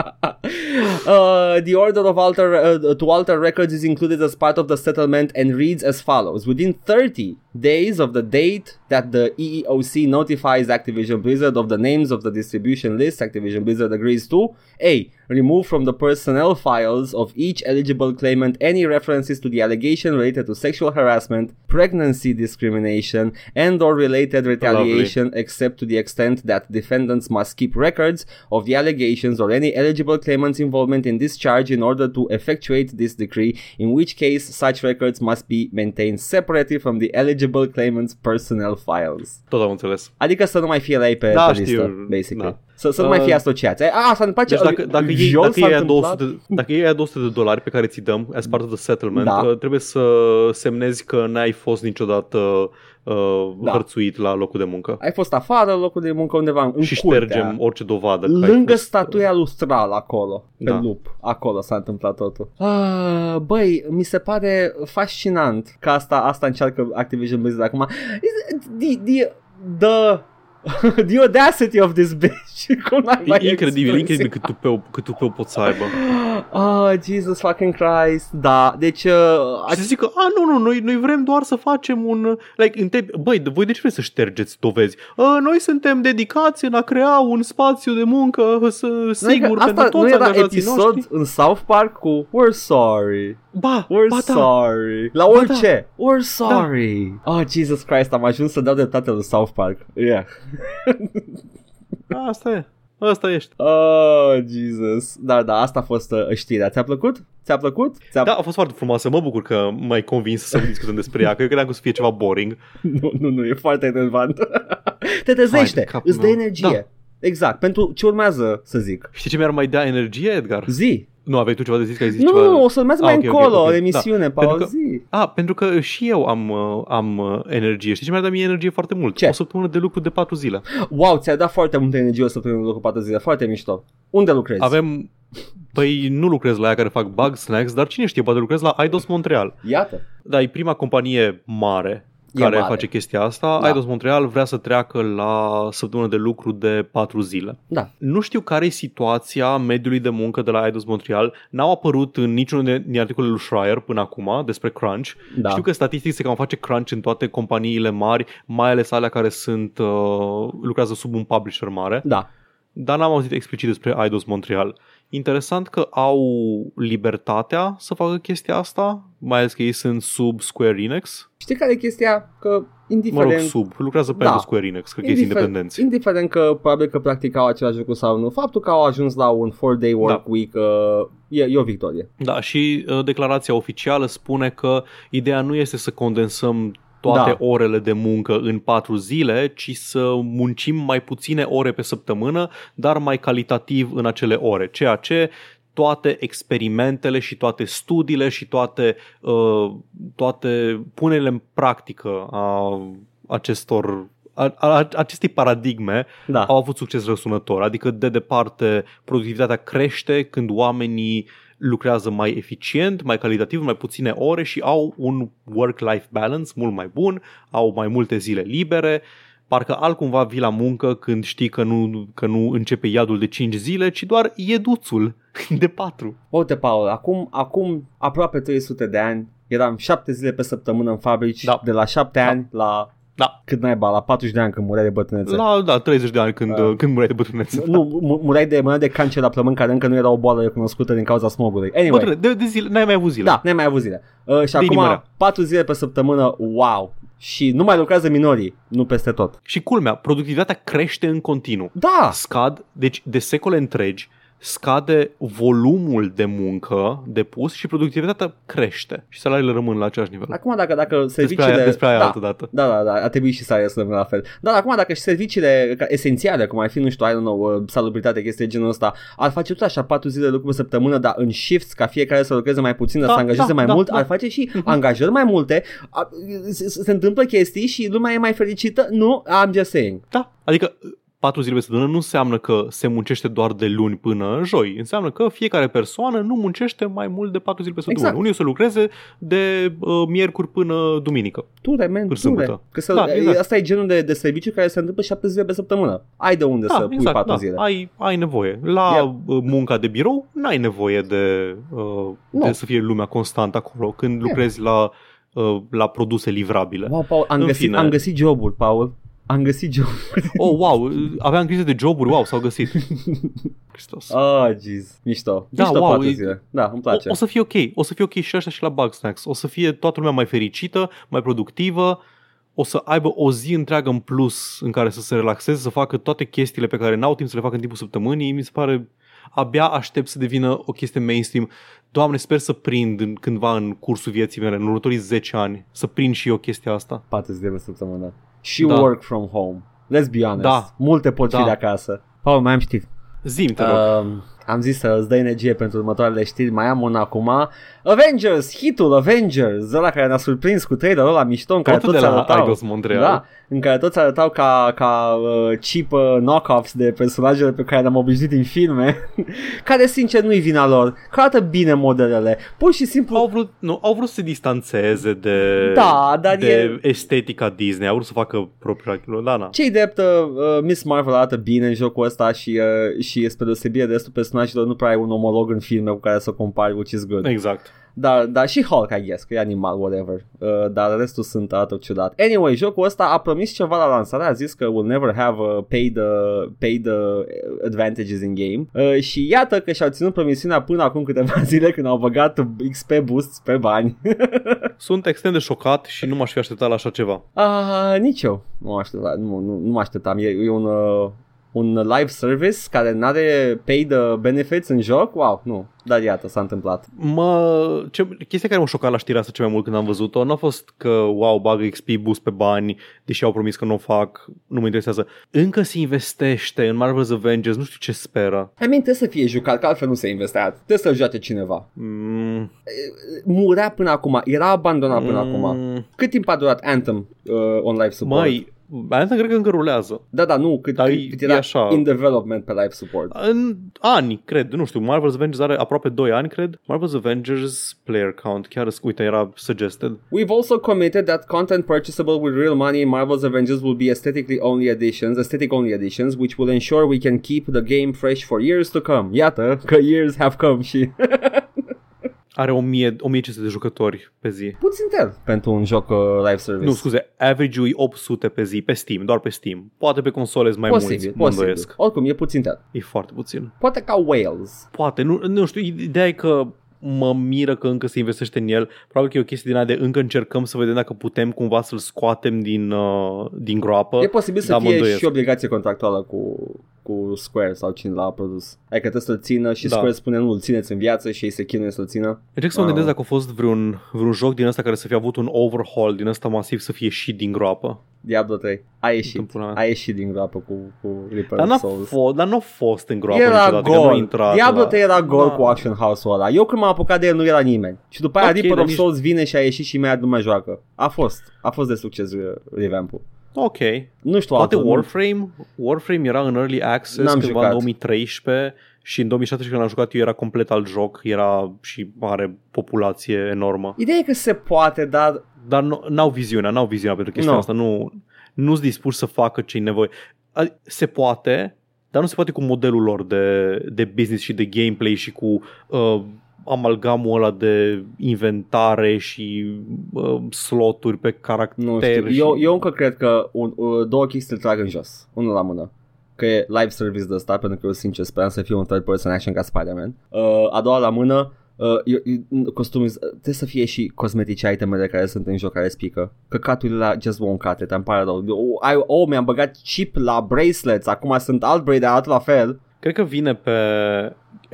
Uh, the order of alter uh, to alter records is included as part of the settlement and reads as follows: Within 30 days of the date that the EEOC notifies Activision Blizzard of the names of the distribution list, Activision Blizzard agrees to. A remove from the personnel files of each eligible claimant any references to the allegation related to sexual harassment, pregnancy discrimination, and or related retaliation except to the extent that defendants must keep records of the allegations or any eligible claimant's involvement in this charge in order to effectuate this decree, in which case such records must be maintained separately from the eligible claimant's personnel files. Tot am înțeles. Adică să nu mai fie la ei pe, Da, pe știu, listă, basically. da. Să, să nu mai Uh, fie asociați. A, asta nu place. Deci dacă, dacă, iei, Jol dacă, s-a iei aia întâmplat? 200 de, dacă iei aia 200 de dolari pe care ți dăm as part of the settlement, Da. uh, trebuie să semnezi că n-ai fost niciodată uh, Da. hărțuit la locul de muncă. Ai fost afară, în locul de muncă undeva în și curtea. ștergem orice dovadă. că ai Lângă fost, uh, statuia lui Stral acolo, pe Da. lup. Acolo s-a întâmplat totul. Ah, băi, mi se pare fascinant că asta, asta încearcă Activision Blizzard acum. Is- The, the, the, the audacity of this bitch. Cum n-ai mai E incredibil, expresia. incredibil cât tupeu, cât tupeu pot să aibă. Oh, Jesus fucking Christ. Da, deci... Uh, Și să zic că, a, nu, nu, noi, noi vrem doar să facem un... uh, Like, întrebi, băi, voi de ce vreți să ștergeți dovezi? A, noi suntem dedicați în a crea un spațiu de muncă să, sigur Adică pentru asta toți nu era angajații episod noștri. în South Park cu We're sorry. Ba, We're ba da. sorry. La Ba orice. We're sorry. Oh, Jesus Christ, am ajuns să dau dreptate lui South Park. Yeah. Asta e. Asta ești. Oh, Jesus. Da, da, asta a fost uh, știrea. Ți-a plăcut? Ți-a plăcut? Ți-a... Da, a fost foarte frumoasă. Mă bucur că m-ai convins să discutăm despre ea, că eu credeam că o să fie ceva boring. Nu, nu, nu, e foarte relevant. Te trezește, Hai de capul îți dă meu. energie. Da. Exact, pentru ce urmează să zic. Știi ce mi-ar mai da energie, Edgar? Zi. Nu, aveai tu ceva de zis că ai zis Nu, ceva? nu, o să urmez Ah, mai ok, ok, încolo, ok. o Da. emisiune, Pentru că- pauzi. A, pentru că și eu am, uh, am uh, energie. Știi ce mi-a dat mie energie foarte mult? Ce? O săptămână de lucru de 4 zile. Wow, ți-a dat foarte multă energie o săptămână de lucru 4 zile, foarte mișto. Unde lucrezi? Avem... Păi nu lucrez la ea care fac bug snacks, dar cine știe, poate lucrez la Eidos Montreal. Iată. Da, e prima companie mare E care mare. face chestia asta. Da. Eidos Montreal vrea să treacă la săptămână de lucru de 4 zile. Da. Nu știu care e situația mediului de muncă de la Eidos Montreal. N-au apărut în niciunul din articolele lui Schreier până acum despre crunch. Da. Știu că statistic se cam face crunch în toate companiile mari, mai ales alea care sunt uh, lucrează sub un publisher mare, Da. dar n-am auzit explicit despre Eidos Montreal. Interesant că au libertatea să facă chestia asta, mai ales că ei sunt sub Square Enix. Știi care e chestia? Că Mă indiferent... rog, sub. Lucrează Da. pentru Square Enix, că chestii independenți. indiferent că probabil că practicau același lucru sau nu, faptul că au ajuns la un 4-day work Da. week uh, e, e o victorie. Da, și uh, declarația oficială spune că ideea nu este să condensăm toate Da. orele de muncă în patru zile, ci să muncim mai puține ore pe săptămână, dar mai calitativ în acele ore, ceea ce toate experimentele și toate studiile și toate, uh, toate punerile în practică a acestor a, a, acestei paradigme Da. au avut succes răsunător, adică de departe productivitatea crește când oamenii lucrează mai eficient, mai calitativ, mai puține ore și au un work-life balance mult mai bun, au mai multe zile libere, parcă altcumva vii la muncă când știi că nu, că nu începe iadul de 5 zile, ci doar ieduțul de 4. Uite, Paul, acum, acum aproape 300 de ani eram 7 zile pe săptămână în fabrici, Da. de la 7 Da. ani la Da, cât naiba, la 40 de ani când mureai de bătrânețe. la da, 30 de ani când, Da. când mureai de bătrânețe. Nu, mu- mureai de, mureai de cancer la plămâni care încă nu era o boală recunoscută din cauza smogului. Anyway, Bătrâne, de, de zile, n-ai mai avut zile. da, n-ai mai avut zile. Uh, și acum Inimă rea. 4 zile pe săptămână, wow. Și nu mai lucrează minorii, nu peste tot. Și culmea, productivitatea crește în continuu. Da, scad, deci de secole întregi, scade volumul de muncă depus și productivitatea crește și salariile rămân la același nivel. acum dacă, dacă Despre serviciile... aia, despre aia da, altă dată. Da, da, da, a trebuit și să să la fel. Dar acum dacă și serviciile ca- esențiale, cum ar fi, nu știu, I don't know, uh, salubritate, chestii de genul ăsta, ar face tot așa 4 zile de lucru pe săptămână, dar în shifts, ca fiecare să lucreze mai puțin, dar Da, să angajeze da, mai da, mult, da. ar face și angajări mai multe, a- se, se întâmplă chestii și lumea e mai fericită. Nu, I'm just saying. Da, adică patru zile pe săptămână nu înseamnă că se muncește doar de luni până joi. Înseamnă că fiecare persoană nu muncește mai mult de patru zile pe săptămână. Exact. Unii o să lucreze de uh, miercuri până duminică. Ture, man, Până ture. sâmbătă. Că să, Da, exact. Asta e genul de, de serviciu care se întâmplă 7 zile pe săptămână. Ai de unde să Da, pui exact, 4 da. zile. Ai, ai nevoie. La Yep. uh, munca de birou n-ai nevoie de, uh, Nu. de să fie lumea constantă acolo. Când lucrezi la, uh, la produse livrabile. Wow, Paul, am În găsit, fine. am găsit joburi, Paul. Am găsit joburi. Oh, wow, aveam grijă de joburi, wow, s-au găsit. Hristos. Oh, jeez. Mișto. Da, Mișto wow, patru e- zile. Da, îmi O, place. o să fie ok, o să fie ok și ăștia și la Bugsnax. O să fie toată lumea mai fericită, mai productivă, o să aibă o zi întreagă în plus în care să se relaxeze, să facă toate chestiile pe care n-au timp să le facă în timpul săptămânii. Mi se pare, abia aștept să devină o chestie mainstream. Doamne, sper să prind în, cândva în cursul vieții mele, în următorii 10 ani, să prind și eu chestia asta. 4 zile pe săptămână. Și Da. work from home. Let's be honest. Da. Multe pot fi Da. de acasă. Paul, mai am știri. Zim, te rog. Uh, am zis să îți dai energie pentru următoarele știri. Mai am una acum. Avengers, hitul Avengers, ăla care ne-a surprins cu trailerul ăla mișto în care Tot de toți la arătau. Eidos Montreal. Da, în care toți arătau ca, ca uh, cheap uh, knock-offs de personajele pe care le-am obișnuit în filme, care sincer nu-i vina lor, că arată bine modelele, pur și simplu Au vrut, nu, au vrut să se distanțeze de, Da, dar de e- estetica Disney, au vrut să facă propria... Da, na. Cei drept, uh, uh, Miss Marvel arată bine în jocul ăsta și, uh, și spre deosebire de restul personajelor nu prea ai un omolog în filme cu care să compari, which is good. Exact. Dar, dar și Hulk, I guess, că e animal, whatever. Uh, dar restul sunt arată ciudat. Anyway, jocul ăsta a promis ceva la lansare, a zis că will never have uh, paid, uh, paid uh, advantages in game. Uh, și iată că și-au ținut promisiunea până acum câteva zile când au băgat XP boosts pe bani. Sunt extrem de șocat și nu m-aș fi așteptat la așa ceva. Ah, nici eu nu mă așteptam, nu, nu, nu mă așteptam. E, e un, uh, un live service care n-are paid uh, benefits în joc, wow, nu. Dar iată, s-a întâmplat. Mă, ce, chestia care m-a șocat la știrea asta cel mai mult când am văzut-o n-a fost că, wow, bagă XP boost pe bani, deși au promis că nu o fac, nu mă interesează. Încă se investește în Marvel's Avengers, nu știu ce speră. I mean, trebuie să fie jucat, că altfel nu se investea. Trebuie să-l joace cineva. Mm, Murea până acum, era abandonat până mm, acum. Cât timp a durat Anthem uh, on live support? Mai, Asta cred că încă rulează. Da, da, nu, cât, Dar cât, e- cât e era așa. in development pe live support. În ani, cred, nu știu, Marvel's Avengers are aproape 2 ani, cred. Marvel's Avengers player count, chiar, uite, era suggested. We've also committed that content purchasable with real money in Marvel's Avengers will be aesthetically only editions, aesthetic only editions, which will ensure we can keep the game fresh for years to come. Iată că years have come și Are 1000, 1500 de jucători pe zi. puțin tel pentru un joc uh, live service. Nu, scuze, average-ul e 800 pe zi, pe Steam, doar pe Steam. Poate pe console sunt mai posibil, mulți, mă posibil. îndoiesc. Oricum, e puțin tel. E foarte puțin. Poate ca Wales. Poate, nu, nu știu, ideea e că mă miră că încă se investește în el. Probabil că e o chestie din aia de încă încercăm să vedem dacă putem cumva să-l scoatem din, uh, din groapă. E posibil să dar mă fie îndoiesc. și obligație contractuală cu, cu Square sau cine l-a produs. Adică trebuie să-l țină și Da. Square spune nu, îl țineți în viață și ei se chinuie să-l țină. Încerc să mă Ah. gândesc dacă a fost vreun, vreun joc din ăsta care să fie avut un overhaul din ăsta masiv să fie și din groapă. Diablo 3 a ieșit. În pula mea. A ieșit din groapă cu, cu Reaper Dar of n-a, Souls. fost, dar n-a fost în groapă Era niciodată, că nu a gol. intrat Diablo la- 3 era gol Da. cu Action House-ul ăla. Eu când m-am apucat de el nu era nimeni. Și după aia Ok, Reaper dar of nici- Souls vine și a ieșit și imediat nu mai joacă. A fost. A fost de succes uh, revamp-ul. Ok. Nu știu Poate altul, nu- Warframe, Warframe era în Early Access N-am cândva jucat. în 2013 și în 2017 când l-am jucat eu era complet alt joc, era și are populație enormă. Ideea e că se poate, dar Dar nu, n-au viziunea, n-au viziunea pentru chestia Nu. asta, nu, nu sunt dispuși să facă ce-i nevoie. A- Se poate, dar nu se poate cu modelul lor de, de business și de gameplay și cu uh, amalgamul ăla de inventare și uh, sloturi pe caracter. nu știu. și... Eu, eu încă cred că un, uh, două chestii îl trag în jos. Unul la mână. Că e live service de ăsta, pentru că eu sincer speram să fie un third person action ca Spider-Man. Uh, a doua la mână, Uh, eu, eu, costumiz, trebuie să fie și cosmetici itemele care sunt în joc care spică Căcaturile la just won't cut it, îmi pare rău oh, I, oh, mi-am băgat chip la bracelets Acum sunt alt braid, dar arată la fel Cred că vine pe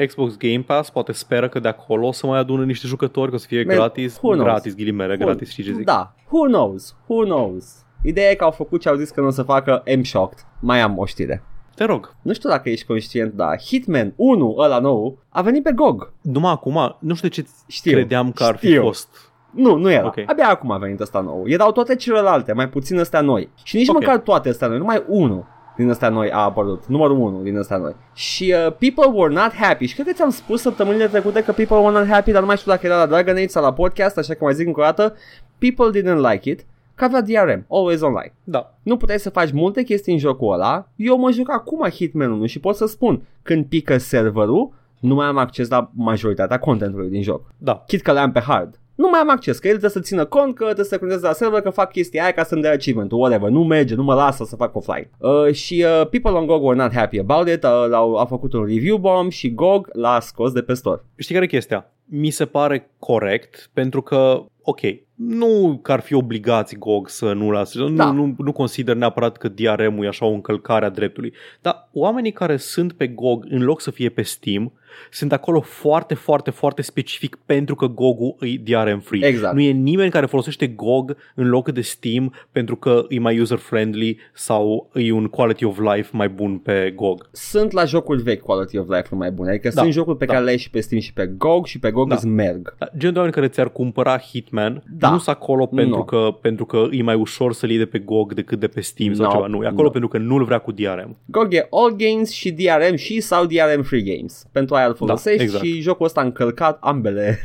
Xbox Game Pass, poate speră că de acolo o să mai adună niște jucători, că o să fie Man, gratis, who knows? gratis, ghilimele, Who- gratis, știi ce zic? Da, who knows, who knows Ideea e că au făcut ce au zis că nu o să facă M shocked Mai am o știre Te rog, Nu știu dacă ești conștient, dar Hitman 1, ăla nou, a venit pe GOG numai acum, nu știu de ce Știu, credeam că ar fi știu. fost. Nu, nu era. Ok. Abia acum a venit ăsta nou. Erau toate celelalte, mai puțin ăstea noi. Și nici Ok. măcar toate astea noi, numai unul din ăstea noi a apărut. Numărul 1 din ăstea noi. Și uh, people were not happy. Și cred că ți-am spus săptămânile trecute că people were not happy, dar nu mai știu dacă era la Dragon Age sau la podcast, așa că mai zic încă o dată. People didn't like it, că avea DRM, always online. Da. Nu puteai să faci multe chestii în jocul ăla. Eu mă joc acum Hitman 1 și pot să spun, când pică serverul, nu mai am acces la majoritatea contentului din joc Da. chit că le am pe hard. Nu mai am acces, că el trebuie să țină cont că trebuie să conecteze la server, că fac chestia aia ca să-mi dea achievement whatever. Nu merge, nu mă lasă să fac offline. Uh, și uh, people on GOG were not happy about it, uh, l-au, a făcut un review bomb și GOG l-a scos de pe store. Știi care e chestia? Mi se pare corect pentru că, ok, nu că ar fi obligați GOG să nu lase, Da. nu, nu, nu consider neapărat că DRM-ul e așa o încălcare a dreptului, dar oamenii care sunt pe GOG în loc să fie pe Steam, sunt acolo foarte, foarte, foarte specific pentru că GOG-ul e DRM free. Exact. Nu e nimeni care folosește GOG în loc de Steam pentru că e mai user-friendly sau e un quality of life mai bun pe GOG. Sunt la jocuri vechi quality of life mai bune, adică Da, sunt jocuri pe da. care le ai și pe Steam și pe GOG și pe GOG Da. îți merg. Da, Genul de oameni care ți-ar cumpăra Hitman Da. nu sunt acolo pentru, Nu. că, pentru că e mai ușor să-l iei de pe GOG decât de pe Steam sau No, ceva. Nu, e acolo no. pentru că nu-l vrea cu DRM. GOG e all games și DRM și sau DRM free games. Pentru aia îl folosești exact. și jocul ăsta a încălcat ambele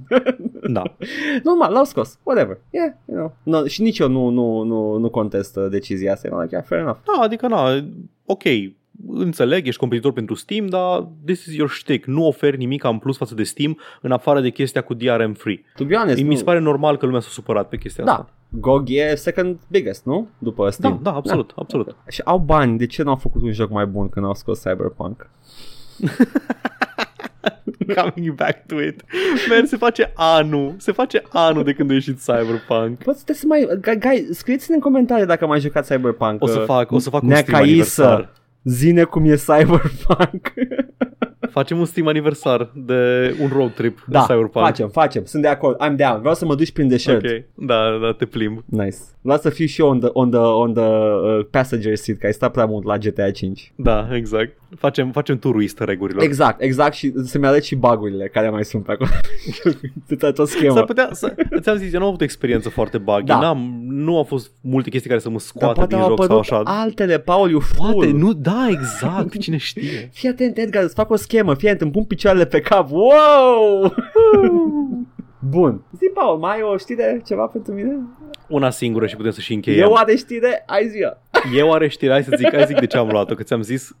Da. Normal, l-au scos, whatever. Yeah, you know. No, și nici eu nu, nu, nu, nu contest uh, decizia asta. I'm like, yeah, fair enough. da, adică na, ok, înțeleg, ești competitor pentru Steam, dar this is your shtick. Nu oferi nimic în plus față de Steam în afară de chestia cu DRM free. To be honest, Mi nu. se pare normal că lumea s-a supărat pe chestia asta. Da, GOG e second biggest, nu? După Steam. Da, da, absolut, absolut. Și au bani, de ce nu au făcut un joc mai bun când au scos Cyberpunk? Coming back to it. Man, se face anul. Se face anul de când a ieșit Cyberpunk. Bă, trebuie să mai... Guy, guy, scrieți-ne în comentarii dacă mai jucat Cyberpunk. O să uh, fac, o să fac un Nea stream Caisă. aniversar. Zine cum e Cyberpunk. Facem un stream aniversar de un road trip da, de Cyberpunk. facem, facem. Sunt de acord. I'm down. Vreau să mă duci prin deșert. Ok, da, da, te plimb. Nice. Vreau să fiu și eu on the, on the, on the uh, passenger seat, că ai stat prea mult la GTA 5. Da, exact. Facem, facem turul easter egg-urilor. Exact, exact și să-mi arăt și bagurile care mai sunt pe acolo. Tot tot schema. S-ar putea, să, ți-am zis, eu nu am avut o experiență foarte buggy. Da. N-am, nu au fost multe chestii care să mă Dar scoată poate din au joc sau apărut așa. altele, Paul, you fool. Poate, nu, da, exact, cine știe. Fii atent, Edgar, îți fac o schemă. Fii atent, îmi pun picioarele pe cap. Wow! Bun. Zi, Paul, mai ai o știre ceva pentru mine? Una singură și putem să și încheiem. Eu are știre? Ai zi Eu are știre, hai să zic, hai să zic de ce am luat-o, că ți-am zis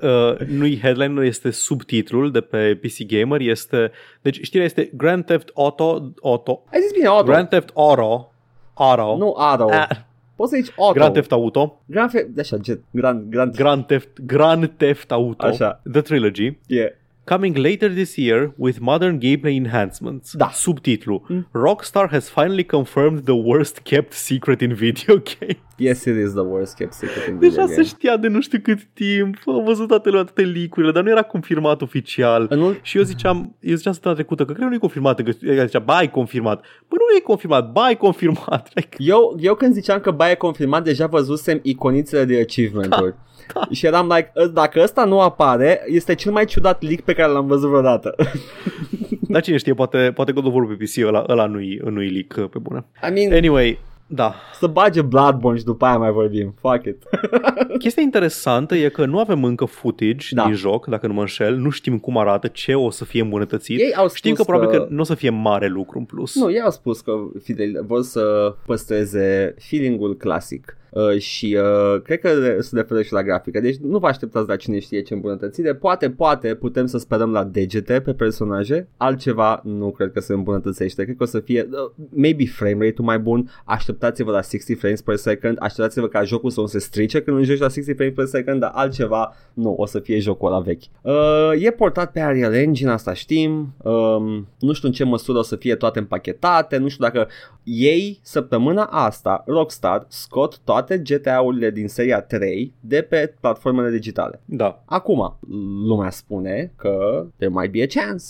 Uh, nu-i headline, este subtitlul de pe PC Gamer, este, deci știrea este Grand Theft Auto, Auto Ai zis bine, auto. Grand Theft Auto, Auto, Nu auto. Ah, Poți să zici auto. Grand Theft Auto, Grand Theft, așa, gen, Grand, Grand, Grand Theft, Grand Theft Auto, Așa. The Trilogy, yeah. Coming later this year with modern gameplay enhancements. Da. Subtitlu. Rockstar has finally confirmed the worst kept secret in video game. Yes, it is the worst kept secret in Deja video se game. știa de nu știu cât timp. Am văzut toate toate leak dar nu era confirmat oficial. În ul- Și eu ziceam, eu ziceam săptămâna trecută că cred că nu e confirmat. Că ea zicea, ba, e confirmat. Bă, nu e confirmat, ba, e confirmat. Like, Eu, eu când ziceam că baie confirmat, deja văzusem iconițele de achievement-uri. Da, Și eram like, "Ă, dacă ăsta nu apare, este cel mai ciudat leak pe care l-am văzut vreodată. Dar cine știe, poate, poate God of War pe PC ăla, ăla nu-i, nu-i leak uh, pe bună. I mean, Anyway, da. să bage Bloodborne și după aia mai vorbim. Fuck it. Chestia interesantă e că nu avem încă footage Da. din joc, dacă nu mă înșel. Nu știm cum arată, ce o să fie îmbunătățit. Ei au spus Știm că probabil că nu o să fie mare lucru în plus. Nu, ei au spus că fidel, vor să păstreze feeling-ul clasic. Uh, și uh, cred că se referă și la grafică. Deci nu vă așteptați la cine știe ce îmbunătățire. Poate, poate putem să sperăm la degete pe personaje. Altceva nu cred că se îmbunătățește. Cred că o să fie uh, maybe frame rate-ul mai bun. Așteptați-vă la 60 frames per second. Așteptați-vă ca jocul să nu se strice când înjoci la 60 frames per second, dar altceva nu, o să fie jocul ăla vechi. Uh, e portat pe Unreal Engine, asta știm. Um, nu știu în ce măsură o să fie toate împachetate. Nu știu dacă ei săptămâna asta, Rockstar, scot toate GTA-urile din seria 3 de pe platformele digitale. Da. Acum, lumea spune că there might be a chance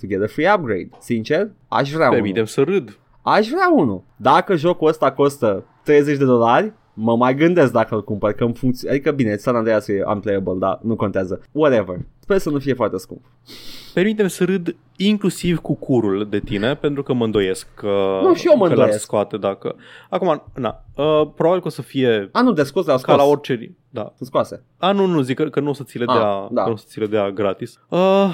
to get a free upgrade. Sincer, aș vrea unul. Permitem să râd. Aș vrea unul. Dacă jocul ăsta costă 30 de dolari, mă mai gândesc dacă îl cumpăr, că în funcție, adică bine, San Andreas e unplayable, dar nu contează. Whatever. Sper să nu fie foarte scump. Permitem să râd inclusiv cu curul de tine, pentru că mă îndoiesc că, Nu, și eu mă că l-ar îndoiesc. scoate dacă... Acum, na, uh, probabil că o să fie A, nu, de scos, le-au ca scos. la orice... Da. Sunt scoase. A, nu, nu, zic că, că nu o să ți le Ah, dea, da. că nu o să ți le dea gratis. Uh,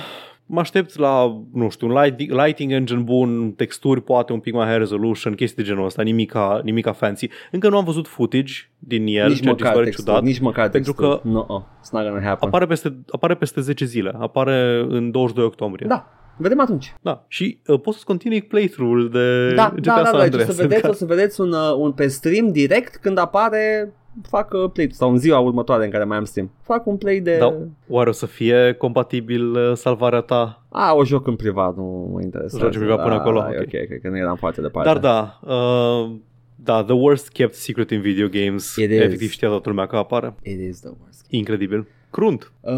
mă aștept la, nu știu, un light, lighting engine bun, texturi poate un pic mai high resolution, chestii de genul ăsta, nimica, nimica fancy. Încă nu am văzut footage din el, nici ceea ce se măcar pare textul, ciudat. nici măcar pentru textul. că- No, oh, it's not gonna happen. Apare peste, apare peste 10 zile, apare în 22 octombrie. Da, vedem atunci. Da. Și uh, poți să continui playthrough-ul de Da, GTA da, da, San da, deci o Andreas. să vedeți, o să vedeți un, uh, un pe stream direct când apare fac uh, play sau în ziua următoare în care mai am stream. Fac un play de... Da. Oare o să fie compatibil uh, salvarea ta? A, o joc în privat, nu mă interesează. Joci în privat până Da, acolo? da, e Ok. ok, cred că nu eram foarte departe. Dar da, uh, da, the worst kept secret in video games. It is. Efectiv știa toată lumea că apare. It is the worst. Incredibil. Crunt. Uh,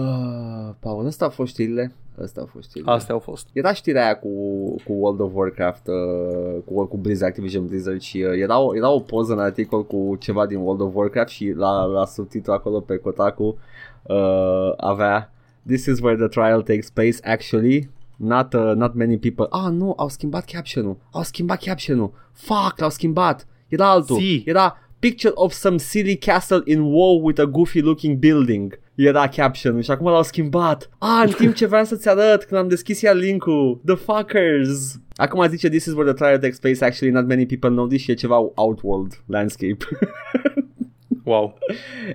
Paul, ăsta au fost știrile? Ăsta au fost știrile. Astea au fost. Era știrea aia cu, cu World of Warcraft, uh, cu, cu Blizzard, Activision Blizzard și uh, era, o, era o poză în articol cu ceva din World of Warcraft și la, la subtitlu acolo pe Kotaku uh, avea This is where the trial takes place actually Not, uh, not many people Ah, nu, au schimbat caption-ul Au schimbat caption-ul Fuck, l-au schimbat Era altul Si. Era Picture of some silly castle in WoW with a goofy looking building era caption și acum l-au schimbat. Ah, în timp ce vreau să-ți arăt când am deschis iar link-ul. The fuckers. Acum zice this is where the trial takes place actually not many people know this și e ceva outworld landscape. Wow.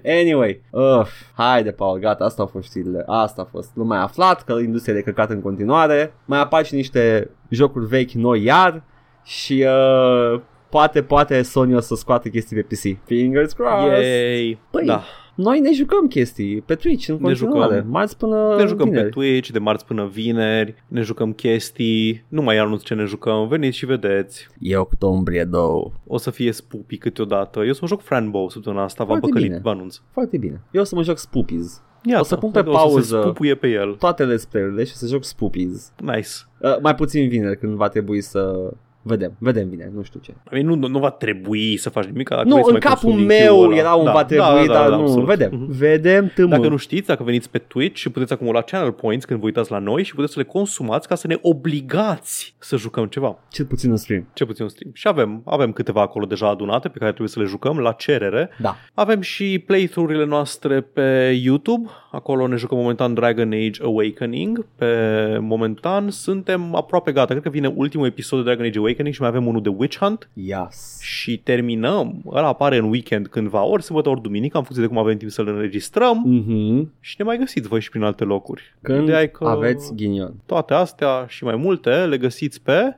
anyway, uh, haide Paul, gata, asta au fost știrile. Asta a fost. Lumea a aflat că industria de căcat în continuare. Mai apar și niște jocuri vechi noi iar și uh, poate, poate Sony o să scoată chestii pe PC. Fingers crossed. Yay. Păi, da. Noi ne jucăm chestii pe Twitch în Ne continuare. jucăm. Marți până Ne jucăm vineri. pe Twitch de marți până vineri, ne jucăm chestii, nu mai anunț ce ne jucăm, veniți și vedeți. E octombrie 2. O să fie spupi câteodată. Eu o să mă joc Franbow săptămâna asta, v-am Foarte păcălit, bine. vă anunț. Foarte bine. Eu o să mă joc Spoopies. Iată, o să pun pe o să se pauză spupuie pe el. toate let's play-urile și o să joc Spoopies. Nice. Uh, mai puțin vineri când va trebui să... Vedem, vedem vineri, nu știu ce. I mean, nu, nu va trebui să faci nimic. dacă nu, vrei să în mai capul consumi din meu Q-ul ăla. era un Da, va trebui, da, da, dar da, nu, absolut. vedem. Mhm. Vedem, tâmă. Dacă nu știți, dacă veniți pe Twitch și puteți acumula channel points când vă uitați la noi și puteți să le consumați ca să ne obligați să jucăm ceva. Cel puțin în stream. Ce puțin un stream. Și avem, avem câteva acolo deja adunate pe care trebuie să le jucăm la cerere. Da. Avem și playthrough-urile noastre pe YouTube. Acolo ne jucăm momentan Dragon Age Awakening. Pe momentan suntem aproape gata. Cred că vine ultimul episod de Dragon Age Awakening și mai avem unul de Witch Hunt. Yes. Și terminăm. Ăla apare în weekend cândva, ori sâmbătă, ori duminică, în funcție de cum avem timp să-l înregistrăm. Mhm. Și ne mai găsiți voi și prin alte locuri. Când Ideea e că aveți ghinion. toate astea și mai multe le găsiți pe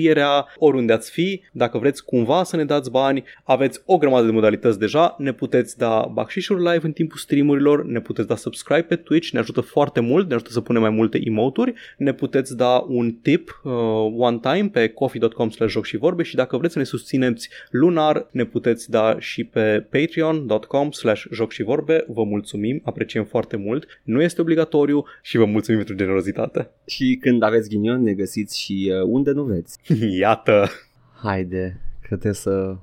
descrierea oriunde ați fi. Dacă vreți cumva să ne dați bani, aveți o grămadă de modalități deja. Ne puteți da bacșișuri live în timpul streamurilor, ne puteți da subscribe pe Twitch, ne ajută foarte mult, ne ajută să punem mai multe emoturi, ne puteți da un tip uh, one time pe coffee.com slash joc și vorbe și dacă vreți să ne susțineți lunar, ne puteți da și pe patreon.com slash joc și vorbe. Vă mulțumim, apreciem foarte mult. Nu este obligatoriu și vă mulțumim pentru generozitate. Și când aveți ghinion, ne găsiți și uh, unde nu vreți. Iată! Haide, că trebuie să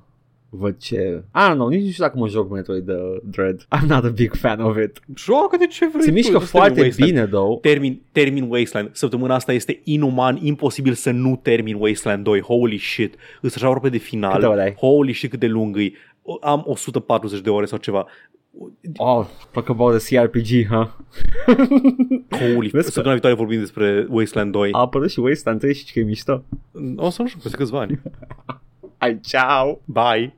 văd ce... I don't know, nici nu știu dacă mă joc Metroid uh, Dread. I'm not a big fan of it. Joacă de ce vrei Se tu, mișcă nu termin foarte Wasteland. bine, though. Termin, termin Wasteland. Săptămâna asta este inuman, imposibil să nu termin Wasteland 2. Holy shit. Îți așa aproape de final. Câte ore ai? Holy shit cât de lung e. Am 140 de ore sau ceva. Oh, talk about the CRPG, huh? Holy, Vezi că- săptămâna viitoare vorbim despre Wasteland 2. A apărut și Wasteland 3 și că e mișto. O să nu știu, peste câțiva ani. Ai, ciao! Bye!